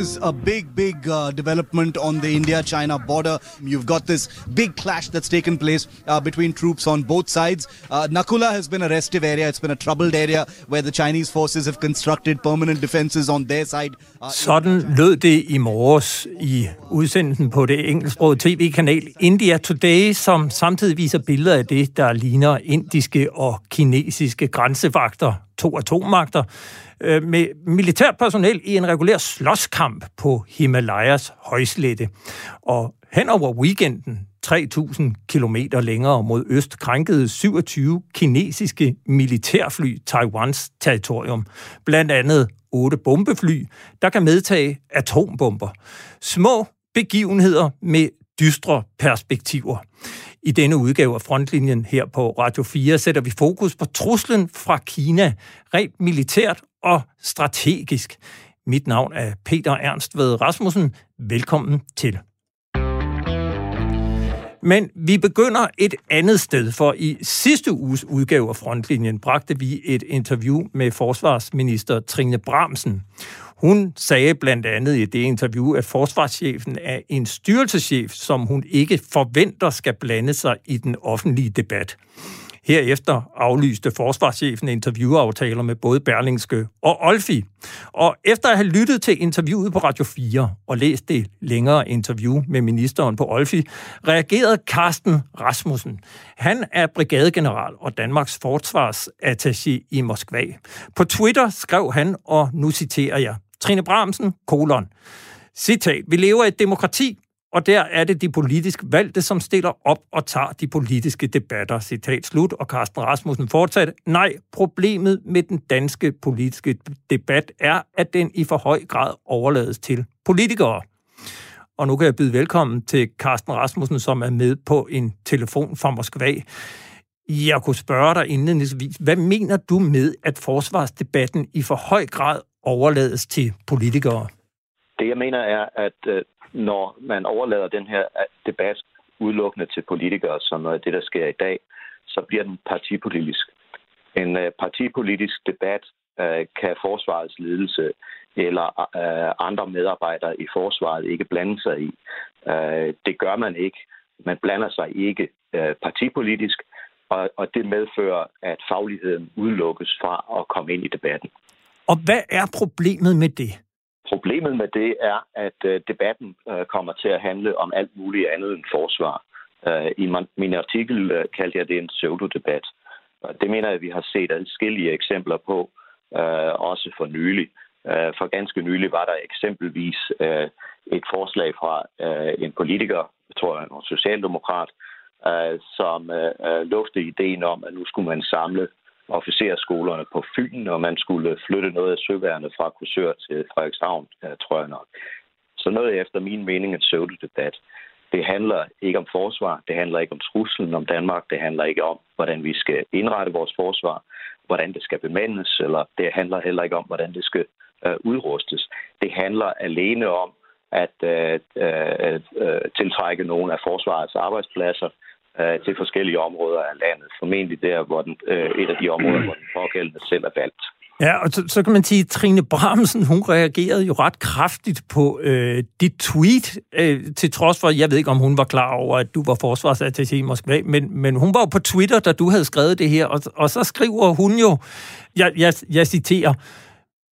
is a big, big uh, development on the India China border. You've got this big clash that's taken place uh, between troops on both sides. Uh, Nakula has been a restive area, it's been a troubled area where the Chinese forces have constructed permanent defenses on their side. Uh, Sådan lød det i morges i udsendelsen på det engelsksprogede tv-kanal India Today, som samtidig viser billeder af det, der ligner indiske og kinesiske grænsevagter, to atommagter, øh, med militært personel i en regulær slåskamp på Himalayas højslette. Og hen over weekenden, 3.000 km længere mod øst, krænkede 27 kinesiske militærfly Taiwans territorium. Blandt andet otte bombefly, der kan medtage atombomber. Små begivenheder med dystre perspektiver. I denne udgave af Frontlinjen her på Radio 4 sætter vi fokus på truslen fra Kina, rent militært og strategisk. Mit navn er Peter Ernst Ved Rasmussen. Velkommen til. Men vi begynder et andet sted, for i sidste uges udgave af Frontlinjen bragte vi et interview med forsvarsminister Trine Bramsen. Hun sagde blandt andet i det interview, at forsvarschefen er en styrelseschef, som hun ikke forventer skal blande sig i den offentlige debat. Herefter aflyste forsvarschefen interviewaftaler med både Berlingske og Olfi. Og efter at have lyttet til interviewet på Radio 4 og læst det længere interview med ministeren på Olfi, reagerede Carsten Rasmussen. Han er brigadegeneral og Danmarks forsvarsattaché i Moskva. På Twitter skrev han, og nu citerer jeg, Trine Bramsen, kolon. Citat, vi lever i et demokrati, og der er det de politisk valgte, som stiller op og tager de politiske debatter. Citat slut, og Carsten Rasmussen fortsatte. Nej, problemet med den danske politiske debat er, at den i for høj grad overlades til politikere. Og nu kan jeg byde velkommen til Carsten Rasmussen, som er med på en telefon fra Moskva. Jeg kunne spørge dig indledningsvis, hvad mener du med, at forsvarsdebatten i for høj grad overlades til politikere? Det jeg mener er, at øh, når man overlader den her øh, debat udelukkende til politikere, som er det, der sker i dag, så bliver den partipolitisk. En øh, partipolitisk debat øh, kan forsvarets ledelse eller andre medarbejdere i forsvaret ikke blande sig i. Det gør man ikke. Man blander sig ikke partipolitisk, og, og det medfører, at fagligheden udelukkes fra at komme ind i debatten. Og hvad er problemet med det? Problemet med det er, at øh, debatten øh, kommer til at handle om alt muligt andet end forsvar. Øh, I min artikel øh, kaldte jeg det en pseudodebat. Og det mener jeg, at vi har set adskillige eksempler på, øh, også for nylig. Øh, for ganske nylig var der eksempelvis øh, et forslag fra øh, en politiker, tror jeg, en socialdemokrat, øh, som øh, øh luftede ideen om, at nu skulle man samle officerskolerne på Fyn, og man skulle flytte noget af søværende fra Kursør til Frederikshavn, tror jeg nok. Så noget efter min mening en pseudodebat. Det handler ikke om forsvar, det handler ikke om truslen om Danmark, det handler ikke om, hvordan vi skal indrette vores forsvar, hvordan det skal bemandes, eller det handler heller ikke om, hvordan det skal øh, udrustes. Det handler alene om at øh, øh, øh, tiltrække nogle af forsvarets arbejdspladser, øh, til forskellige områder af landet. Formentlig der, hvor den, øh, et af de områder, hvor den pågældende selv er valgt. Ja, og så, så kan man sige, at Trine Bramsen, hun reagerede jo ret kraftigt på øh, dit tweet, øh, til trods for, jeg ved ikke, om hun var klar over, at du var forsvarsattaché i Moskva, men, men hun var jo på Twitter, da du havde skrevet det her, og, og så skriver hun jo, jeg, jeg, jeg citerer,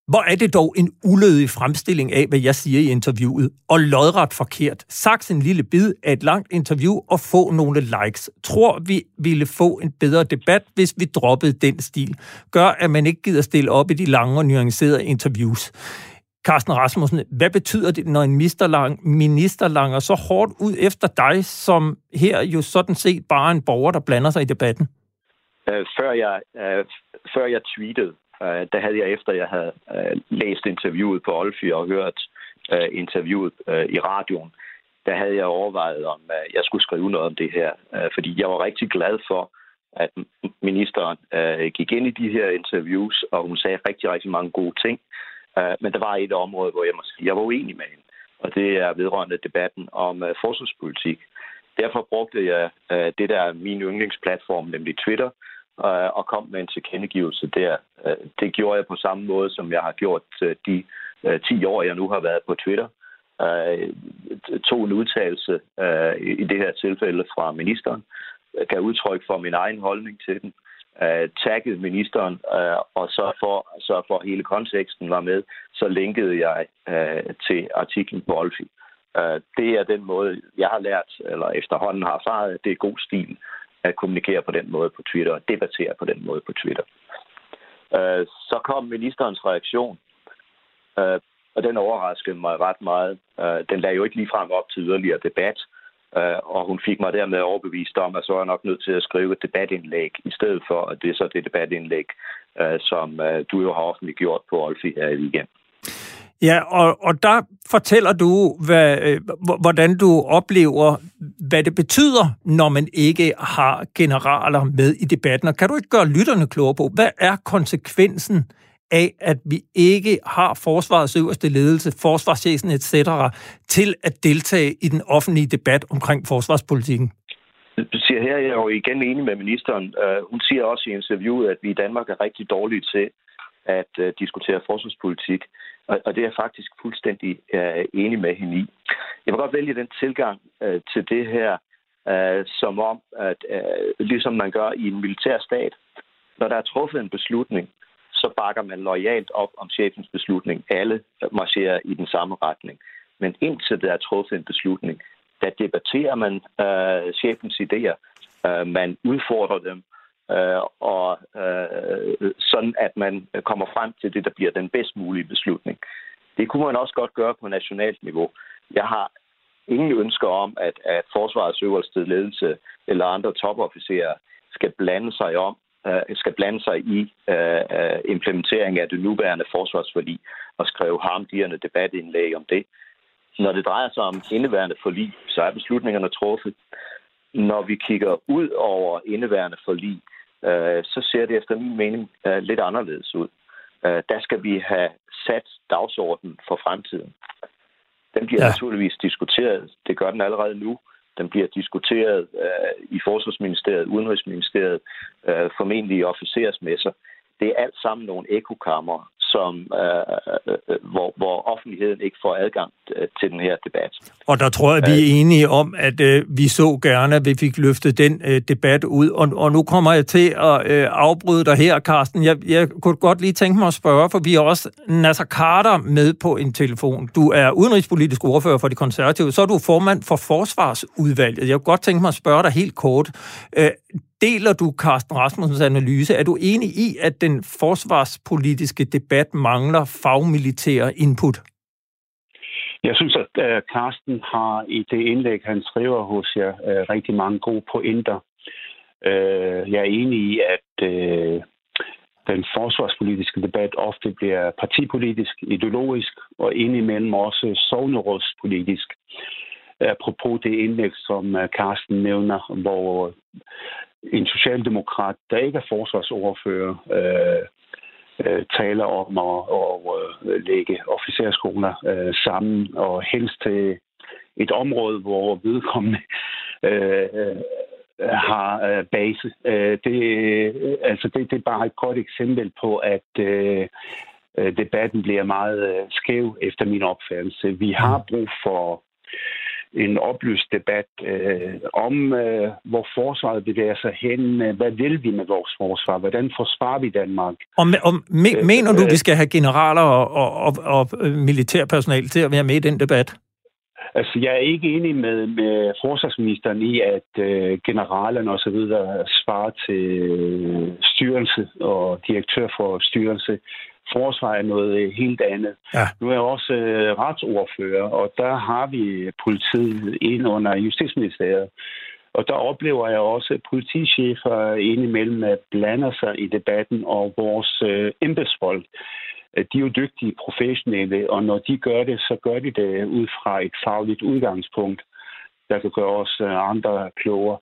hvor er det dog en ulødig fremstilling af, hvad jeg siger i interviewet, og lodret forkert. Saks en lille bid af et langt interview og få nogle likes. Tror vi ville få en bedre debat, hvis vi droppede den stil. Gør, at man ikke gider stille op i de lange og nuancerede interviews. Carsten Rasmussen, hvad betyder det, når en ministerlang, minister langer så hårdt ud efter dig, som her jo sådan set bare en borger, der blander sig i debatten? Øh, før, jeg, øh, før jeg tweetede, Øh, der havde jeg efter, jeg havde øh, læst interviewet på Olfi og hørt øh, interviewet øh, i radioen, der havde jeg overvejet, om øh, jeg skulle skrive noget om det her. Øh, fordi jeg var rigtig glad for, at ministeren øh, gik ind i de her interviews, og hun sagde rigtig, rigtig mange gode ting. Øh, men der var et område, hvor jeg måske jeg var uenig med hende, og det er vedrørende debatten om øh, forsvarspolitik. Derfor brugte jeg øh, det, der er min yndlingsplatform, nemlig Twitter, øh, og kom med en tilkendegivelse der. Øh, det gjorde jeg på samme måde, som jeg har gjort øh, de øh, 10 år, jeg nu har været på Twitter, øh, tog en udtalelse øh, i det her tilfælde fra ministeren, øh, gav udtryk for min egen holdning til den, øh, taggede ministeren, øh, og så for, så for hele konteksten var med, så linkede jeg øh, til artiklen på Olfi. Øh, det er den måde, jeg har lært, eller efterhånden har erfaret, at det er god stil at kommunikere på den måde på Twitter og debattere på den måde på Twitter. Øh, så kom ministerens reaktion, øh, og den overraskede mig ret meget. Øh, den lagde jo ikke lige frem op til yderligere debat, øh, og hun fik mig dermed overbevist om, at så er jeg nok nødt til at skrive et debatindlæg, i stedet for, at det er så det debatindlæg, øh, som øh, du jo har offentliggjort på Olfi her i weekenden. Ja, og, og der fortæller du, hvad, øh, hvordan du oplever, hvad det betyder, når man ikke har generaler med i debatten. Og kan du ikke gøre lytterne klogere på, hvad er konsekvensen af, at vi ikke har forsvarets øverste ledelse, forsvarschefen etc., til at deltage i den offentlige debat omkring forsvarspolitikken? Du siger her, jeg er jo igen enig med ministeren. Øh, hun siger også i interviewet, at vi i Danmark er rigtig dårlige til at øh, diskutere forsvarspolitik. Og, og det er jeg faktisk fuldstændig øh, enig med hende i. Jeg vil godt vælge den tilgang øh, til det her, øh, som om, at ligesom man gør i en militær stat, når der er truffet en beslutning, så bakker man lojalt op om chefens beslutning. Alle marcherer i den samme retning. Men indtil der er truffet en beslutning, der debatterer man chefens idéer. Uh, man udfordrer dem, øh, og øh, sådan at man kommer frem til det, der bliver den bedst mulige beslutning. Det kunne man også godt gøre på nationalt niveau. Jeg har ingen ønsker om, at, at forsvarets øverste ledelse eller andre topofficerer skal blande sig om, øh, skal blande sig i øh, implementering af det nuværende forsvarsforlig og skrive harmdierende debatindlæg om det. Når det drejer sig om indeværende forlig, så er beslutningerne truffet. Når vi kigger ud over indeværende forlig, øh, så ser det efter min mening øh, lidt anderledes ud. Øh, der skal vi have sat dagsordenen for fremtiden. Den bliver ja. naturligvis diskuteret. Det gør den allerede nu. Den bliver diskuteret øh, i Forsvarsministeriet, Udenrigsministeriet, øh, formentlig i officersmesser. Det er alt sammen nogle ekokammer, som, øh, øh, øh, hvor, hvor offentligheden ikke får adgang øh, til den her debat. Og der tror jeg, vi er enige om, at øh, vi så gerne, at vi fik løftet den øh, debat ud. Og, og nu kommer jeg til at øh, afbryde dig her, Carsten. Jeg, jeg kunne godt lige tænke mig at spørge, for vi har også Nasser Carter med på en telefon. Du er udenrigspolitisk ordfører for de konservative, så er du formand for Forsvarsudvalget. Jeg kunne godt tænke mig at spørge dig helt kort. Øh, Deler du Carsten Rasmussens analyse? Er du enig i, at den forsvarspolitiske debat mangler fagmilitære input? Jeg synes, at øh, Carsten har i det indlæg, han skriver hos jer, øh, rigtig mange gode pointer. Øh, jeg er enig i, at den forsvarspolitiske debat ofte bliver partipolitisk, ideologisk og indimellem også sovnerådspolitisk. Apropos det indlæg, som Carsten nævner, hvor en socialdemokrat, der ikke er forsvarsordfører, øh, øh, taler om at, at øh, lægge officerskoler øh, sammen, og helst til et område, hvor vedkommende øh, øh har øh, base. Øh, det, altså det, det er bare et godt eksempel på, at øh, øh debatten bliver meget øh, skæv efter min opfattelse. Vi har brug for en oplyst debat øh, om, øh, hvor forsvaret bevæger sig hen. Øh, hvad vil vi med vores forsvar? Hvordan forsvarer vi Danmark? Og, og me, øh, mener du, at vi skal have generaler og, og, og, og militærpersonal til at være med i den debat? Altså, jeg er ikke enig med, med forsvarsministeren i, at øh, generalerne osv. svarer til øh, styrelse og direktør for styrelse forsvar er noget øh, helt andet. Ja. Nu er jeg også øh, retsordfører, og der har vi politiet ind under Justitsministeriet. Og der oplever jeg også, at politichefer indimellem blander sig i debatten, og vores øh, embedsfolk, de er jo dygtige professionelle, og når de gør det, så gør de det ud fra et fagligt udgangspunkt der kan gøre os øh, andre klogere.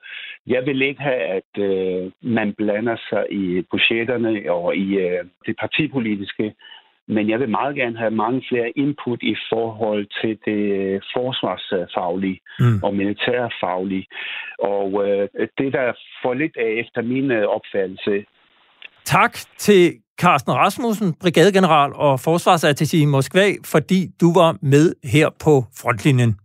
Jeg vil ikke have, at øh, man blander sig i budgetterne og i øh, det partipolitiske, men jeg vil meget gerne have mange flere input i forhold til det øh, forsvarsfaglige mm. og militærfaglige. Og øh, det, der får lidt af efter min øh, opfattelse. Tak til Carsten Rasmussen, brigadegeneral og forsvarsattaché i Moskva, fordi du var med her på frontlinjen.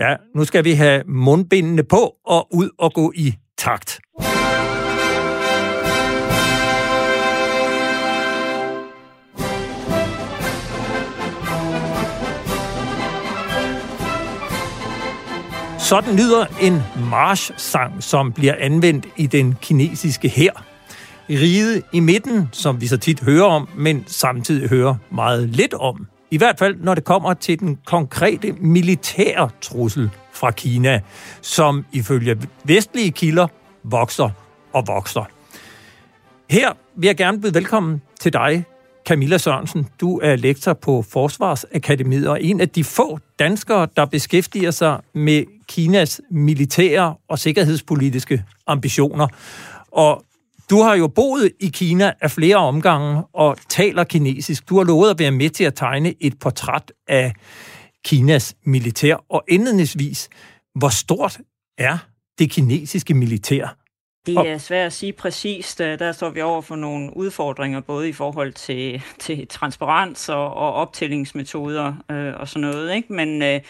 Ja, nu skal vi have mundbindene på og ud og gå i takt. Sådan lyder en marschsang, som bliver anvendt i den kinesiske hær. Ride i midten, som vi så tit hører om, men samtidig hører meget lidt om. I hvert fald, når det kommer til den konkrete militære trussel fra Kina, som ifølge vestlige kilder vokser og vokser. Her vil jeg gerne byde velkommen til dig, Camilla Sørensen. Du er lektor på Forsvarsakademiet og en af de få danskere, der beskæftiger sig med Kinas militære og sikkerhedspolitiske ambitioner. Og du har jo boet i Kina af flere omgange og taler kinesisk. Du har lovet at være med til at tegne et portræt af Kinas militær. Og indledningsvis, hvor stort er det kinesiske militær? Det er svært at sige præcist. Der står vi over for nogle udfordringer, både i forhold til, til transparens og, og optællingsmetoder øh, og sådan noget. Ikke? Men, øh,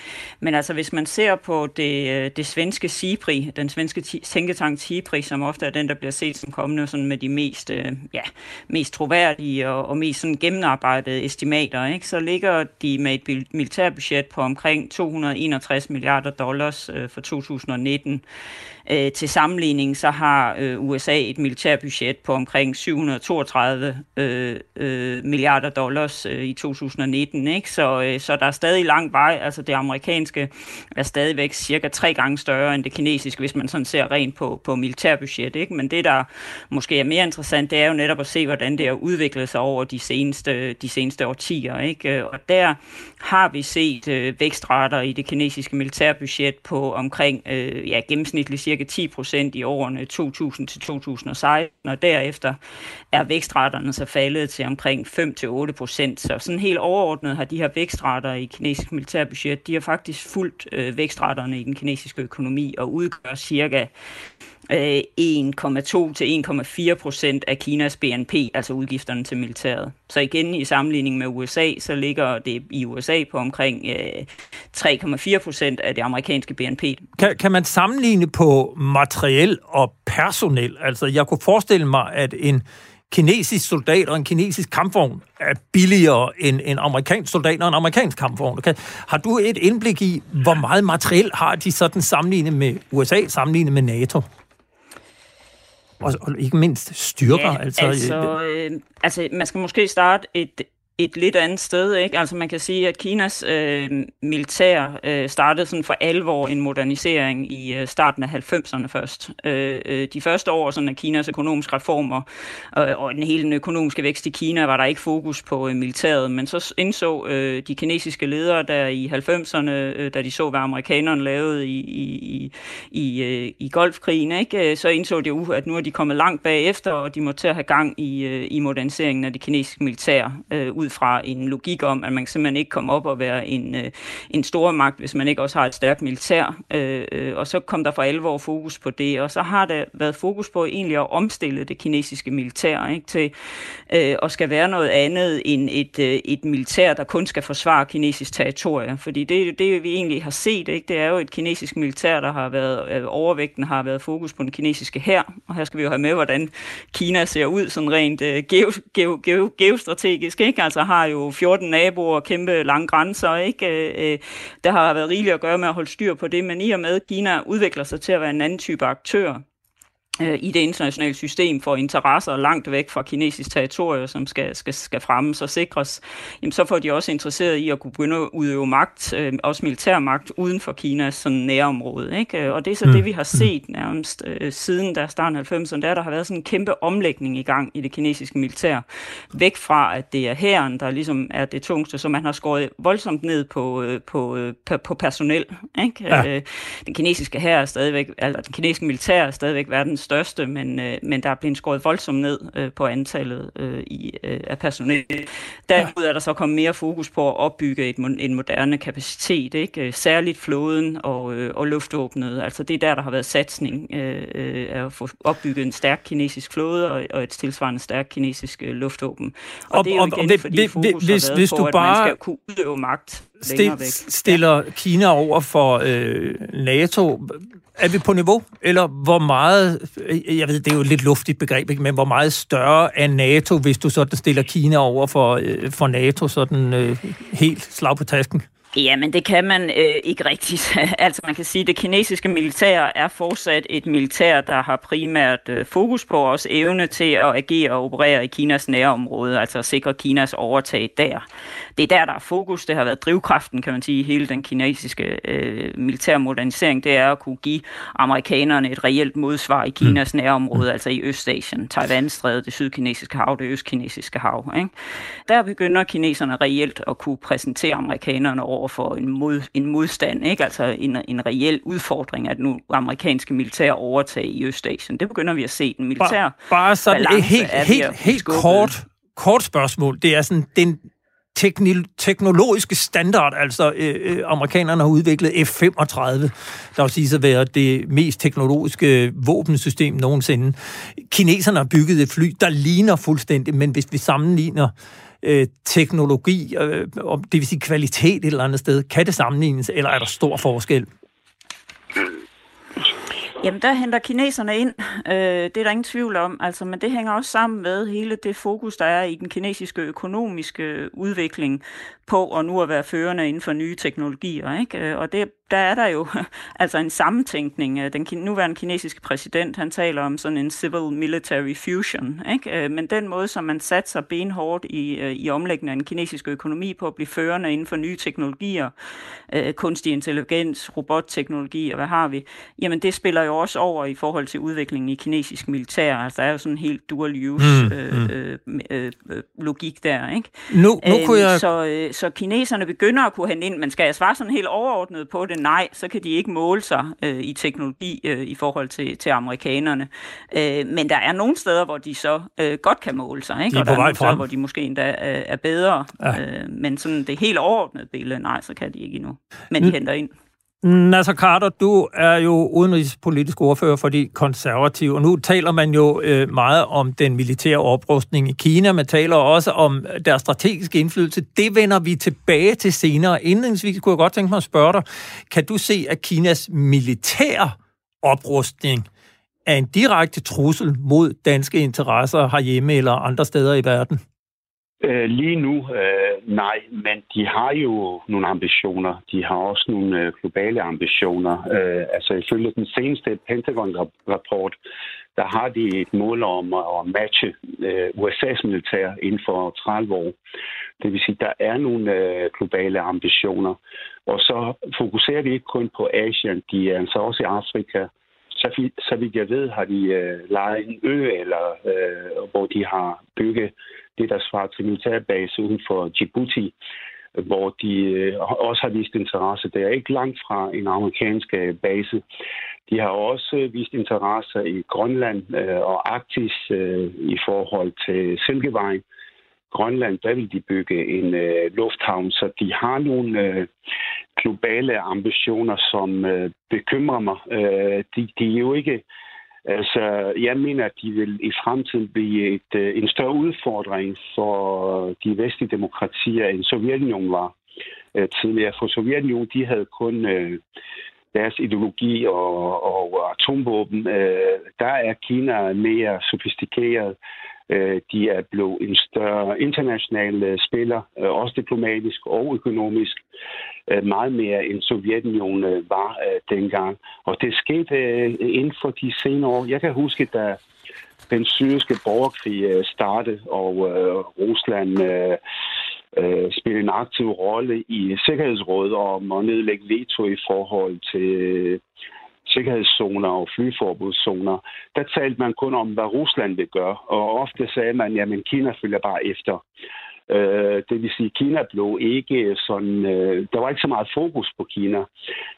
men altså, hvis man ser på det, øh, det svenske SIPRI, den svenske tænketank SIPRI, som ofte er den, der bliver set som kommende sådan med de mest, øh, ja, mest troværdige og, og mest sådan gennemarbejdede estimater, ikke? så ligger de med et militærbudget på omkring 261 milliarder dollars øh, for 2019. Øh, til sammenligning så har øh, USA et militærbudget på omkring 732 øh, øh, milliarder dollars øh, i 2019, ikke? Så, øh, så der er stadig lang vej. Altså det amerikanske er stadigvæk cirka tre gange større end det kinesiske, hvis man sådan ser rent på, på militærbudget, ikke? Men det, der måske er mere interessant, det er jo netop at se, hvordan det har udviklet sig over de seneste, de seneste årtier, ikke? Øh, og der har vi set øh, vækstrater i det kinesiske militærbudget på omkring øh, ja, gennemsnitligt cirka 10 procent i årene 2000 til 2016, og derefter er vækstraterne så faldet til omkring 5-8 procent. Så sådan helt overordnet har de her vækstrater i kinesisk militærbudget, de har faktisk fulgt øh, vækstraterne i den kinesiske økonomi og udgør cirka Øh, 1,2 til 1,4 procent af Kinas BNP, altså udgifterne til militæret. Så igen i sammenligning med USA, så ligger det i USA på omkring øh, 3,4 procent af det amerikanske BNP. Kan, kan man sammenligne på materiel og personel? Altså jeg kunne forestille mig, at en kinesisk soldat og en kinesisk kampvogn er billigere end en amerikansk soldat og en amerikansk kampvogn. Okay. Har du et indblik i, hvor meget materiel har de sådan sammenlignet med USA, sammenlignet med NATO? Og, og ikke mindst styrker. Ja, altså, altså, øh, altså, man skal måske starte et, et lidt andet sted. Ikke? Altså man kan sige, at Kinas øh, militær øh, startede sådan for alvor en modernisering i øh, starten af 90'erne først. Øh, øh, de første år sådan af Kinas økonomiske reformer øh, og den hele den økonomiske vækst i Kina var der ikke fokus på øh, militæret, men så indså øh, de kinesiske ledere der i 90'erne, øh, da de så, hvad amerikanerne lavede i, i, i, øh, i golfkrigen, ikke? Øh, så indså de, jo, at nu er de kommet langt bagefter, og de må til at have gang i, øh, i moderniseringen af det kinesiske militær øh, ud fra en logik om, at man simpelthen ikke komme op og være en, øh, en stor magt, hvis man ikke også har et stærkt militær. Øh, øh, og så kom der for alvor fokus på det, og så har der været fokus på egentlig at omstille det kinesiske militær ikke, til øh, at skal være noget andet end et, øh, et militær, der kun skal forsvare kinesisk territorium. Fordi det, det vi egentlig har set, ikke, det er jo et kinesisk militær, der har været øh, overvægten, har været fokus på den kinesiske hær, og her skal vi jo have med, hvordan Kina ser ud sådan rent øh, geo, geo, geo, geostrategisk, ikke? Altså har jo 14 naboer og kæmpe lange grænser, ikke? Øh, øh, der har været rigeligt at gøre med at holde styr på det, men i og med, at Kina udvikler sig til at være en anden type aktør, i det internationale system for interesser langt væk fra kinesisk territorium, som skal, skal, skal fremmes og sikres, jamen så får de også interesseret i at kunne begynde at udøve magt, øh, også militær magt, uden for Kinas sådan, nærområde. Ikke? Og det er så mm. det, vi har set nærmest øh, siden der starten af 90'erne, der, der har været sådan en kæmpe omlægning i gang i det kinesiske militær. Væk fra, at det er hæren, der ligesom er det tungste, så man har skåret voldsomt ned på, øh, på, øh, på, på personel. Ikke? Ja. Øh, den kinesiske hær er stadigvæk, altså den kinesiske militær er stadigvæk verdens største, men, øh, men der er blevet skåret voldsomt ned øh, på antallet øh, i, øh, af personel. Derimod er der så kommet mere fokus på at opbygge et, en moderne kapacitet, ikke? særligt flåden og, øh, og luftvåbnet. Altså det er der, der har været satsning øh, øh at få opbygget en stærk kinesisk flåde og, og et tilsvarende stærkt kinesisk øh, luftvåben. Og, og det er jo igen, og, fordi fokus hvis, har været hvis på, du at bare... man skal kunne udøve magt stil, væk. stiller ja. Kina over for øh, NATO. Er vi på niveau? Eller hvor meget, jeg ved, det er jo et lidt luftigt begreb, ikke? men hvor meget større er NATO, hvis du sådan stiller Kina over for, øh, for NATO sådan øh, helt slag på tasken? Jamen, det kan man øh, ikke rigtigt. altså, man kan sige, at det kinesiske militær er fortsat et militær, der har primært øh, fokus på også evne til at agere og operere i Kinas nærområde, altså at sikre Kinas overtag der. Det er der, der er fokus. Det har været drivkraften, kan man sige, i hele den kinesiske øh, militære modernisering. Det er at kunne give amerikanerne et reelt modsvar i Kinas mm. nærområde, mm. altså i Østasien, Taiwan-strædet, det sydkinesiske hav, det østkinesiske hav. Ikke? Der begynder kineserne reelt at kunne præsentere amerikanerne over over for en, mod, en modstand, ikke? altså en, en reel udfordring, at nu amerikanske militær overtage i Østasien. Det begynder vi at se. Den militær bare, bare sådan et helt, helt, helt kort, kort spørgsmål. Det er sådan den teknologiske standard, altså øh, øh, amerikanerne har udviklet F-35, der vil sige at være det mest teknologiske våbensystem nogensinde. Kineserne har bygget et fly, der ligner fuldstændig, men hvis vi sammenligner øh, Øh, teknologi, øh, det vil sige kvalitet et eller andet sted, kan det sammenlignes, eller er der stor forskel? Jamen, der henter kineserne ind. Øh, det er der ingen tvivl om. Altså, men det hænger også sammen med hele det fokus, der er i den kinesiske økonomiske udvikling på og nu at være førende inden for nye teknologier. Ikke? Øh, og det der er der jo altså en sammentænkning. Den nuværende kinesiske præsident, han taler om sådan en civil-military fusion. Ikke? Øh, men den måde, som man satser benhårdt i, øh, i omlægningen af den kinesiske økonomi på at blive førende inden for nye teknologier, øh, kunstig intelligens, robotteknologi og hvad har vi, jamen det spiller jo også over i forhold til udviklingen i kinesisk militær. Altså der er jo sådan en helt dual use mm, øh, mm. Øh, øh, logik der. Ikke? Nu, nu kunne jeg... så, så kineserne begynder at kunne hente ind, men skal jeg svare sådan helt overordnet på det? Nej, så kan de ikke måle sig øh, i teknologi øh, i forhold til, til amerikanerne. Øh, men der er nogle steder, hvor de så øh, godt kan måle sig, ikke? De og der er nogle steder, hvor de måske endda er, er bedre. Ja. Øh, men sådan det helt overordnede billede, nej, så kan de ikke endnu. Men de mm. henter ind. Nasser Carter, du er jo udenrigspolitisk ordfører for de konservative, og nu taler man jo øh, meget om den militære oprustning i Kina. Man taler også om deres strategiske indflydelse. Det vender vi tilbage til senere. Indledningsvis kunne jeg godt tænke mig at spørge dig, kan du se, at Kinas militære oprustning er en direkte trussel mod danske interesser herhjemme eller andre steder i verden? Øh, lige nu, øh, nej, men de har jo nogle ambitioner. De har også nogle øh, globale ambitioner. Øh, altså ifølge den seneste Pentagon-rapport, der har de et mål om at matche øh, USA's militær inden for 30 år. Det vil sige, der er nogle øh, globale ambitioner. Og så fokuserer de ikke kun på Asien, de er altså også i Afrika. Så, så vidt jeg ved, har de øh, lejet en ø, eller øh, hvor de har bygget det, der svarer til militærbase uden for Djibouti, hvor de øh, også har vist interesse. Det er ikke langt fra en amerikansk øh, base. De har også øh, vist interesse i Grønland og Arktis i forhold til Silkevejen. Grønland, der vil de bygge en øh, lufthavn, så de har nogle øh, globale ambitioner, som øh, bekymrer mig. Øh, de, de er jo ikke Altså, jeg mener, at de vil i fremtiden blive et, øh, en større udfordring for de vestlige demokratier, end Sovjetunionen var øh, tidligere. For Sovjetunionen, de havde kun øh, deres ideologi og, og atomvåben. Der er Kina mere sofistikeret. Uh, de er blevet en større international øh, spiller, øh, også diplomatisk og økonomisk. Meget mere end Sovjetunionen var dengang. Og det skete inden for de senere år. Jeg kan huske, da den syriske borgerkrig startede, og Rusland øh, spille en aktiv rolle i Sikkerhedsrådet om at nedlægge veto i forhold til sikkerhedszoner og flyforbudszoner. Der talte man kun om, hvad Rusland vil gøre, og ofte sagde man, at Kina følger bare efter. Øh, det vil sige, Kina blev ikke sådan... Øh, der var ikke så meget fokus på Kina.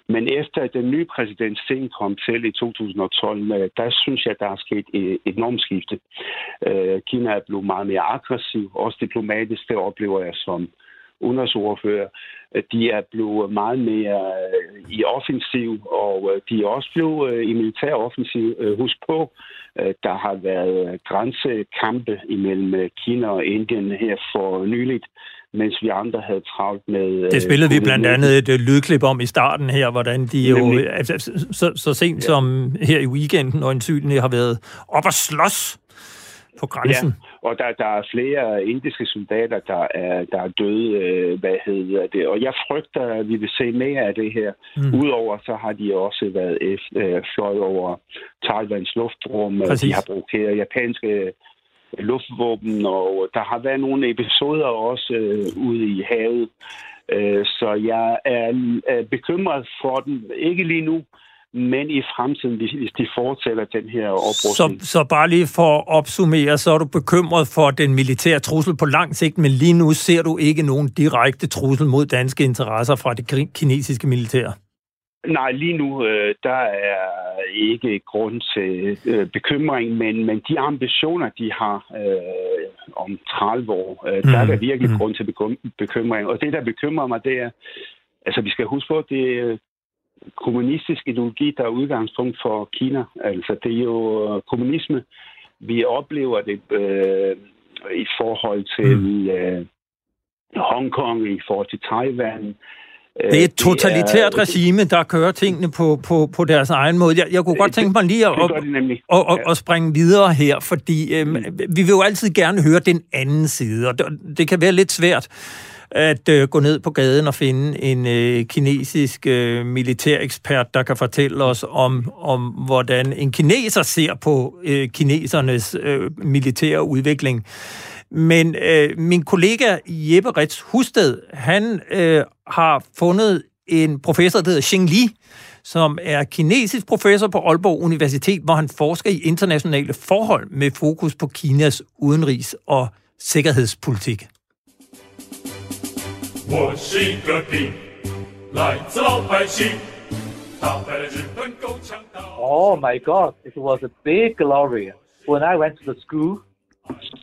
Men efter den nye præsident Xi kom til i 2012, øh, der synes jeg, der er sket et enormt skifte. Øh, Kina er blevet meget mere aggressiv, også diplomatisk, det oplever jeg som udenrigsordfører, de er blevet meget mere øh, i offensiv, og øh, de er også blevet øh, i militær offensiv. Husk på, der har været grænsekampe imellem Kina og Indien her for nyligt, mens vi andre havde travlt med... Det spillede vi blandt andet et lydklip om i starten her, hvordan de jo altså, så, så sent ja. som her i weekenden en har været op og slås på grænsen. Ja, og der, der er flere indiske soldater, der er, der er døde, øh, hvad hedder det. Og jeg frygter, at vi vil se mere af det her. Mm. Udover så har de også været øh, fløjet over Taiwans luftrum. Præcis. De har brugt japanske øh, luftvåben, og der har været nogle episoder også øh, ude i havet. Øh, så jeg er, er bekymret for den. Ikke lige nu, men i fremtiden, hvis de fortsætter den her oprustning. Så, så bare lige for at opsummere, så er du bekymret for den militære trussel på lang sigt, men lige nu ser du ikke nogen direkte trussel mod danske interesser fra det kinesiske militær? Nej, lige nu øh, der er ikke grund til øh, bekymring, men, men de ambitioner, de har øh, om 30 år, øh, mm. der er der virkelig mm. grund til bekymring. Og det, der bekymrer mig, det er, altså vi skal huske på, at det, kommunistisk ideologi, der er udgangspunkt for Kina. Altså, det er jo kommunisme. Vi oplever det øh, i forhold til mm. øh, Hongkong, i forhold til Taiwan. Det er et totalitært regime, der kører tingene på, på, på deres egen måde. Jeg, jeg kunne godt tænke mig lige at, at, at, at, at springe videre her, fordi øh, vi vil jo altid gerne høre den anden side, og det, det kan være lidt svært at øh, gå ned på gaden og finde en øh, kinesisk øh, militærekspert, der kan fortælle os om, om, hvordan en kineser ser på øh, kinesernes øh, militære udvikling. Men øh, min kollega Jeppe Ritz Husted, han øh, har fundet en professor, der hedder Xing Li, som er kinesisk professor på Aalborg Universitet, hvor han forsker i internationale forhold med fokus på Kinas udenrigs- og sikkerhedspolitik. 我是一个兵，来自老百姓，打败了日本狗强盗。Oh my God! It was a big glory. When I went to the school,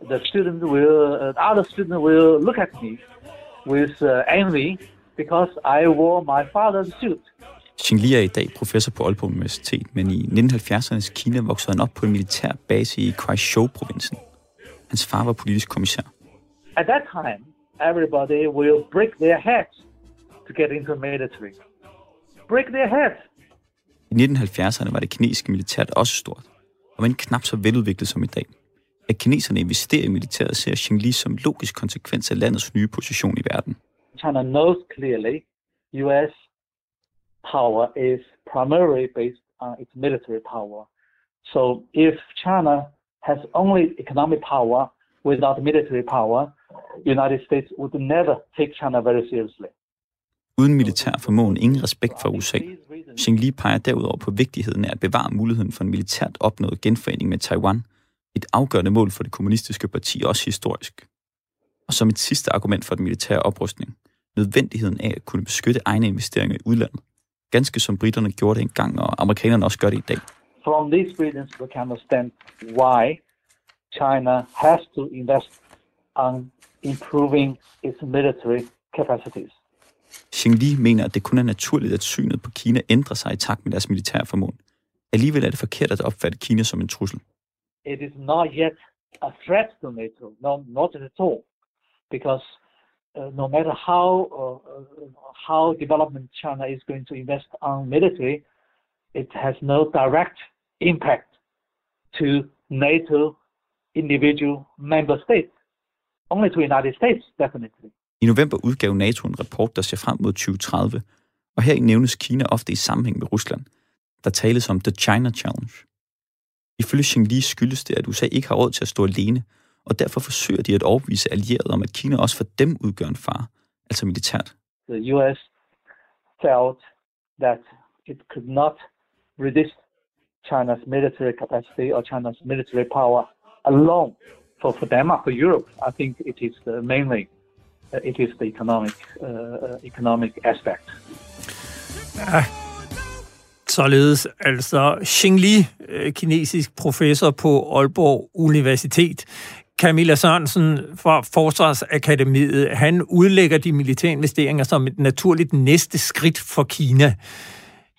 the students will, uh, other students will look at me with uh, envy because I wore my father's suit. Xing Li er i dag professor på Aalborg Universitet, men i 1970'ernes Kina voksede han op på en militær base i Kwaichou-provinsen. Hans far var politisk kommissær. At that time, everybody will break their heads to get into military. Break their heads. I 1970'erne var det kinesiske militært også stort, og men knap så veludviklet som i dag. At kineserne investerer i militæret ser Xing Li som logisk konsekvens af landets nye position i verden. China knows clearly US power is primarily based on its military power. So if China has only economic power without military power, United States would never take China very seriously. Uden militær formåen ingen respekt for USA. Xing Li peger derudover på vigtigheden af at bevare muligheden for en militært opnået genforening med Taiwan, et afgørende mål for det kommunistiske parti også historisk. Og som et sidste argument for den militære oprustning, nødvendigheden af at kunne beskytte egne investeringer i udlandet, ganske som britterne gjorde det engang, og amerikanerne også gør det i dag. From these reasons, we can understand why China has to invest on improving its military capacities. Xing Li mener, at det kun er naturligt, at synet på Kina ændrer sig i takt med deres militære formål. Alligevel er det forkert at opfatte Kina som en trussel. It is not yet a threat to NATO, no, not at all, because uh, no matter how uh, how development China is going to invest on military, it has no direct impact to NATO individual member states. Only to United States, definitely. I november udgav NATO en rapport, der ser frem mod 2030, og her nævnes Kina ofte i sammenhæng med Rusland. Der tales om The China Challenge. Ifølge Xing Li skyldes det, at USA ikke har råd til at stå alene, og derfor forsøger de at overbevise allierede om, at Kina også for dem udgør en fare, altså militært. The US felt that it could not resist China's military capacity or China's military power alone for, for Denmark, for Europe, I think it is uh, mainly uh, it is the economic uh, uh, economic aspect. Ja. Således altså Xing Li, uh, kinesisk professor på Aalborg Universitet. Camilla Sørensen fra Forsvarsakademiet, han udlægger de militære investeringer som et naturligt næste skridt for Kina.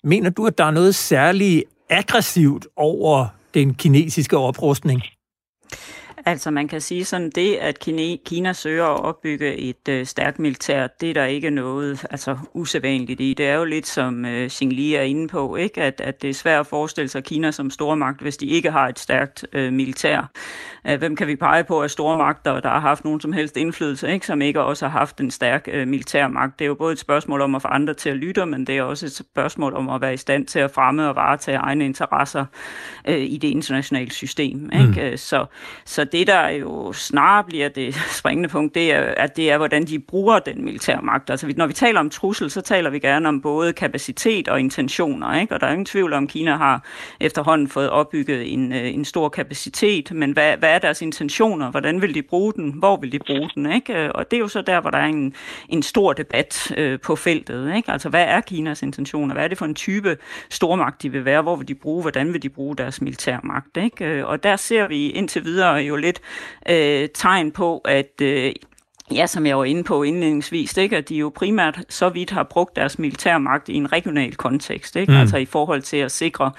Mener du, at der er noget særligt aggressivt over den kinesiske oprustning? Altså man kan sige sådan, det at Kina, søger at opbygge et øh, stærkt militær, det er der ikke noget altså, usædvanligt i. Det er jo lidt som øh, Xing Li er inde på, ikke? At, at det er svært at forestille sig Kina som stormagt, hvis de ikke har et stærkt øh, militær. Øh, hvem kan vi pege på af store magter, der har haft nogen som helst indflydelse, ikke? som ikke også har haft en stærk øh, militærmagt? Det er jo både et spørgsmål om at få andre til at lytte, men det er også et spørgsmål om at være i stand til at fremme og varetage egne interesser øh, i det internationale system. Ikke? Mm. Så, så det, der jo snarere bliver det springende punkt, det er, at det er, hvordan de bruger den militære magt. Altså, når vi taler om trussel, så taler vi gerne om både kapacitet og intentioner, ikke? og der er ingen tvivl om, at Kina har efterhånden fået opbygget en, øh, en stor kapacitet, men hvad, hvad er deres intentioner? Hvordan vil de bruge den? Hvor vil de bruge den? Ikke? Øh, og det er jo så der, hvor der er en, en stor debat øh, på feltet. Ikke? Altså, hvad er Kinas intentioner? Hvad er det for en type stormagt, de vil være? Hvor vil de bruge? Hvordan vil de bruge deres militærmagt? Ikke? Øh, og der ser vi indtil videre jo lidt øh, tegn på, at øh, Ja, som jeg var inde på indledningsvis, ikke? at de jo primært så vidt har brugt deres militærmagt i en regional kontekst, ikke? Mm. altså i forhold til at sikre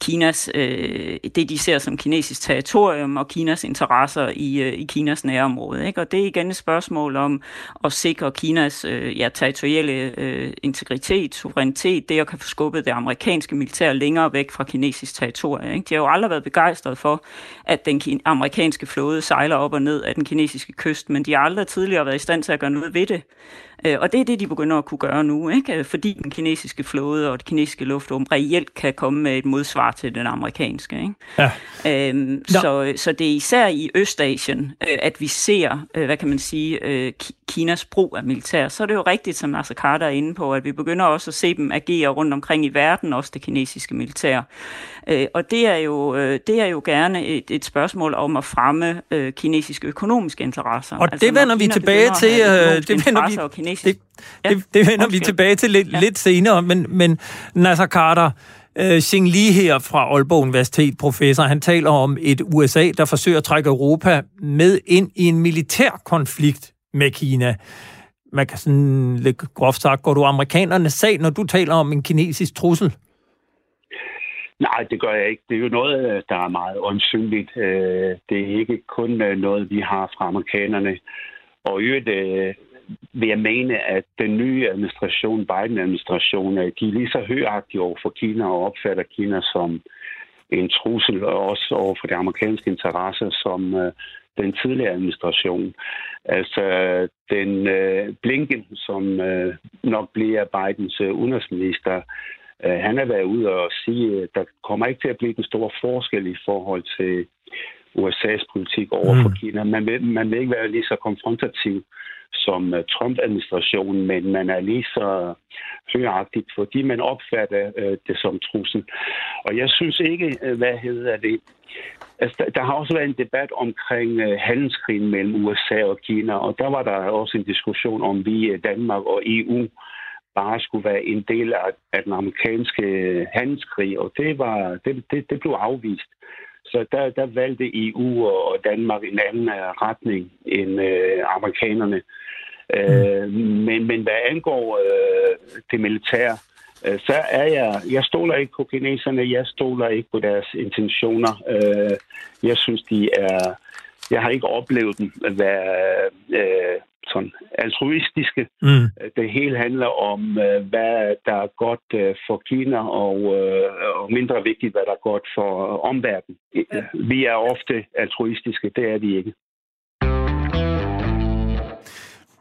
Kinas, øh, det de ser som kinesisk territorium og Kinas interesser i, øh, i Kinas nærområde. Ikke? Og det er igen et spørgsmål om at sikre Kinas øh, ja, territorielle øh, integritet, suverænitet, det at kan få skubbet det amerikanske militær længere væk fra kinesisk territorium. Ikke? De har jo aldrig været begejstrede for, at den amerikanske flåde sejler op og ned af den kinesiske kyst, men de har aldrig tidligere været i stand til at gøre noget ved det. Øh, og det er det, de begynder at kunne gøre nu, ikke? fordi den kinesiske flåde og det kinesiske luftrum reelt kan komme med et modsvar til den amerikanske. Ikke? Ja. Øhm, så, så det er især i Østasien, øh, at vi ser, øh, hvad kan man sige, øh, Kinas brug af militær. Så er det jo rigtigt, som Nasser Carter er inde på, at vi begynder også at se dem agere rundt omkring i verden, også det kinesiske militær. Øh, og det er, jo, øh, det er jo gerne et, et spørgsmål om at fremme øh, kinesiske økonomiske interesser. Og altså, det vender vi tilbage til. Øh, det vender vi, det, ja. det, det vender vi tilbage til lidt, ja. lidt senere, men, men Nasser Carter, Xing Li her fra Aalborg Universitet, professor, han taler om et USA, der forsøger at trække Europa med ind i en militær konflikt med Kina. Man kan sådan lidt groft sagt, går du amerikanernes sag, når du taler om en kinesisk trussel? Nej, det gør jeg ikke. Det er jo noget, der er meget åndsynligt. Øh, det er ikke kun øh, noget, vi har fra amerikanerne. Og i øvrigt øh, vil jeg mene, at den nye administration, Biden-administration, de er lige så højagtige over for Kina og opfatter Kina som en trussel, og også over for de amerikanske interesser, som den tidligere administration. Altså den øh, Blinken, som øh, nok bliver Bidens øh, udenrigsminister, Øh, han har været ude og sige, at der kommer ikke til at blive den store forskel i forhold til USA's politik over for mm. Kina. Man vil, man vil ikke være lige så konfrontativ som øh, Trump-administrationen, men man er lige så højagtigt, fordi man opfatter øh, det som trussel. Og jeg synes ikke, øh, hvad hedder det, Altså, der, har også været en debat omkring handelskrigen mellem USA og Kina, og der var der også en diskussion om vi, Danmark og EU, bare skulle være en del af, af den amerikanske handelskrig, og det, var, det, det, det blev afvist. Så der, der valgte EU og Danmark en anden øh, retning end øh, amerikanerne. Øh, mm. men, men hvad angår øh, det militære, øh, så er jeg, jeg stoler ikke på kineserne, jeg stoler ikke på deres intentioner. Øh, jeg synes, de er, jeg har ikke oplevet dem at være øh, sådan altruistiske. Mm. Det hele handler om, øh, hvad der er godt øh, for Kina, og, øh, og mindre vigtigt, hvad der er godt for omverdenen. Vi er ofte altruistiske, det er vi ikke.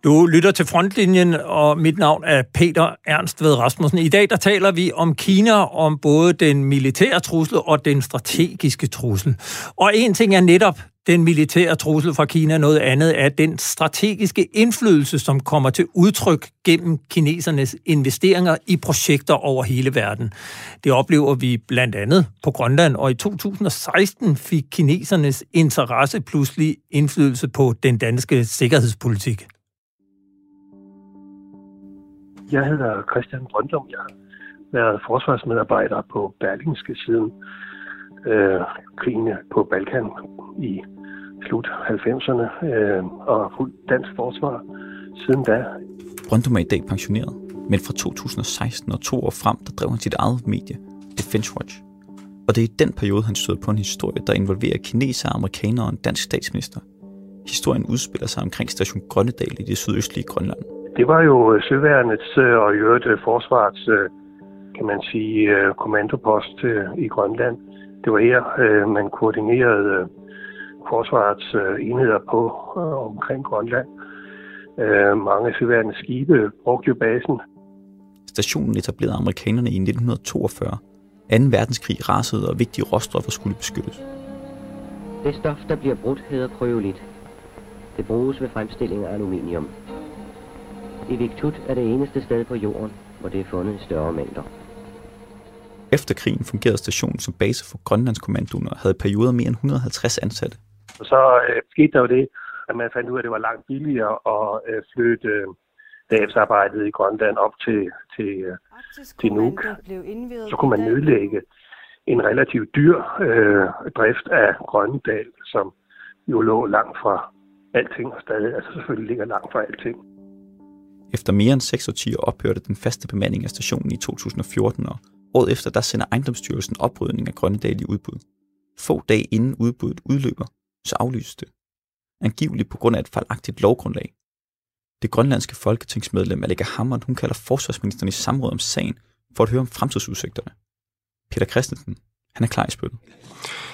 Du lytter til Frontlinjen, og mit navn er Peter Ernst ved Rasmussen. I dag der taler vi om Kina, om både den militære trussel og den strategiske trussel. Og en ting er netop den militære trussel fra Kina, noget andet er den strategiske indflydelse, som kommer til udtryk gennem kinesernes investeringer i projekter over hele verden. Det oplever vi blandt andet på Grønland, og i 2016 fik kinesernes interesse pludselig indflydelse på den danske sikkerhedspolitik. Jeg hedder Christian Brøndum. Jeg har været forsvarsmedarbejder på Berlingske siden øh, krigen på Balkan i slut 90'erne øh, og fuldt dansk forsvar siden da. Brøndum er i dag pensioneret, men fra 2016 og to år frem, der drev han sit eget medie, Defense Watch. Og det er i den periode, han støder på en historie, der involverer kinesere, amerikanere og en dansk statsminister. Historien udspiller sig omkring station Grønnedal i det sydøstlige Grønland. Det var jo øh, søværnets øh, og i øvrigt øh, forsvarets, kan man sige, kommandopost i Grønland. Det var her, man koordinerede forsvarets enheder på omkring Grønland. Mange søværende skibe brugte jo basen. Stationen etablerede amerikanerne i 1942. 2. verdenskrig rasede, og vigtige råstoffer skulle beskyttes. Det stof, der bliver brudt, hedder kryolit. Det bruges ved fremstilling af aluminium. Iviktut er det eneste sted på jorden, hvor det er fundet i større mængder. Efter krigen fungerede stationen som base for Grønlandskommandoen og havde perioder mere end 150 ansatte. Og så øh, skete der jo det, at man fandt ud af, at det var langt billigere at øh, flytte øh, stabsarbejdet i Grønland op til, til, øh, til Nuuk. Så kunne man nedlægge en relativt dyr øh, drift af Grønnedal, som jo lå langt fra alting og stadig, altså selvfølgelig ligger langt fra alting. Efter mere end 6 årtier ophørte den faste bemanding af stationen i 2014, og året efter der sender ejendomsstyrelsen oprydning af Grønnedal i udbud. Få dage inden udbuddet udløber, så aflyses det. Angiveligt på grund af et fejlagtigt lovgrundlag. Det grønlandske folketingsmedlem Allega Hammer, hun kalder forsvarsministeren i samråd om sagen for at høre om fremtidsudsigterne. Peter Christensen, han er klar i spyttet.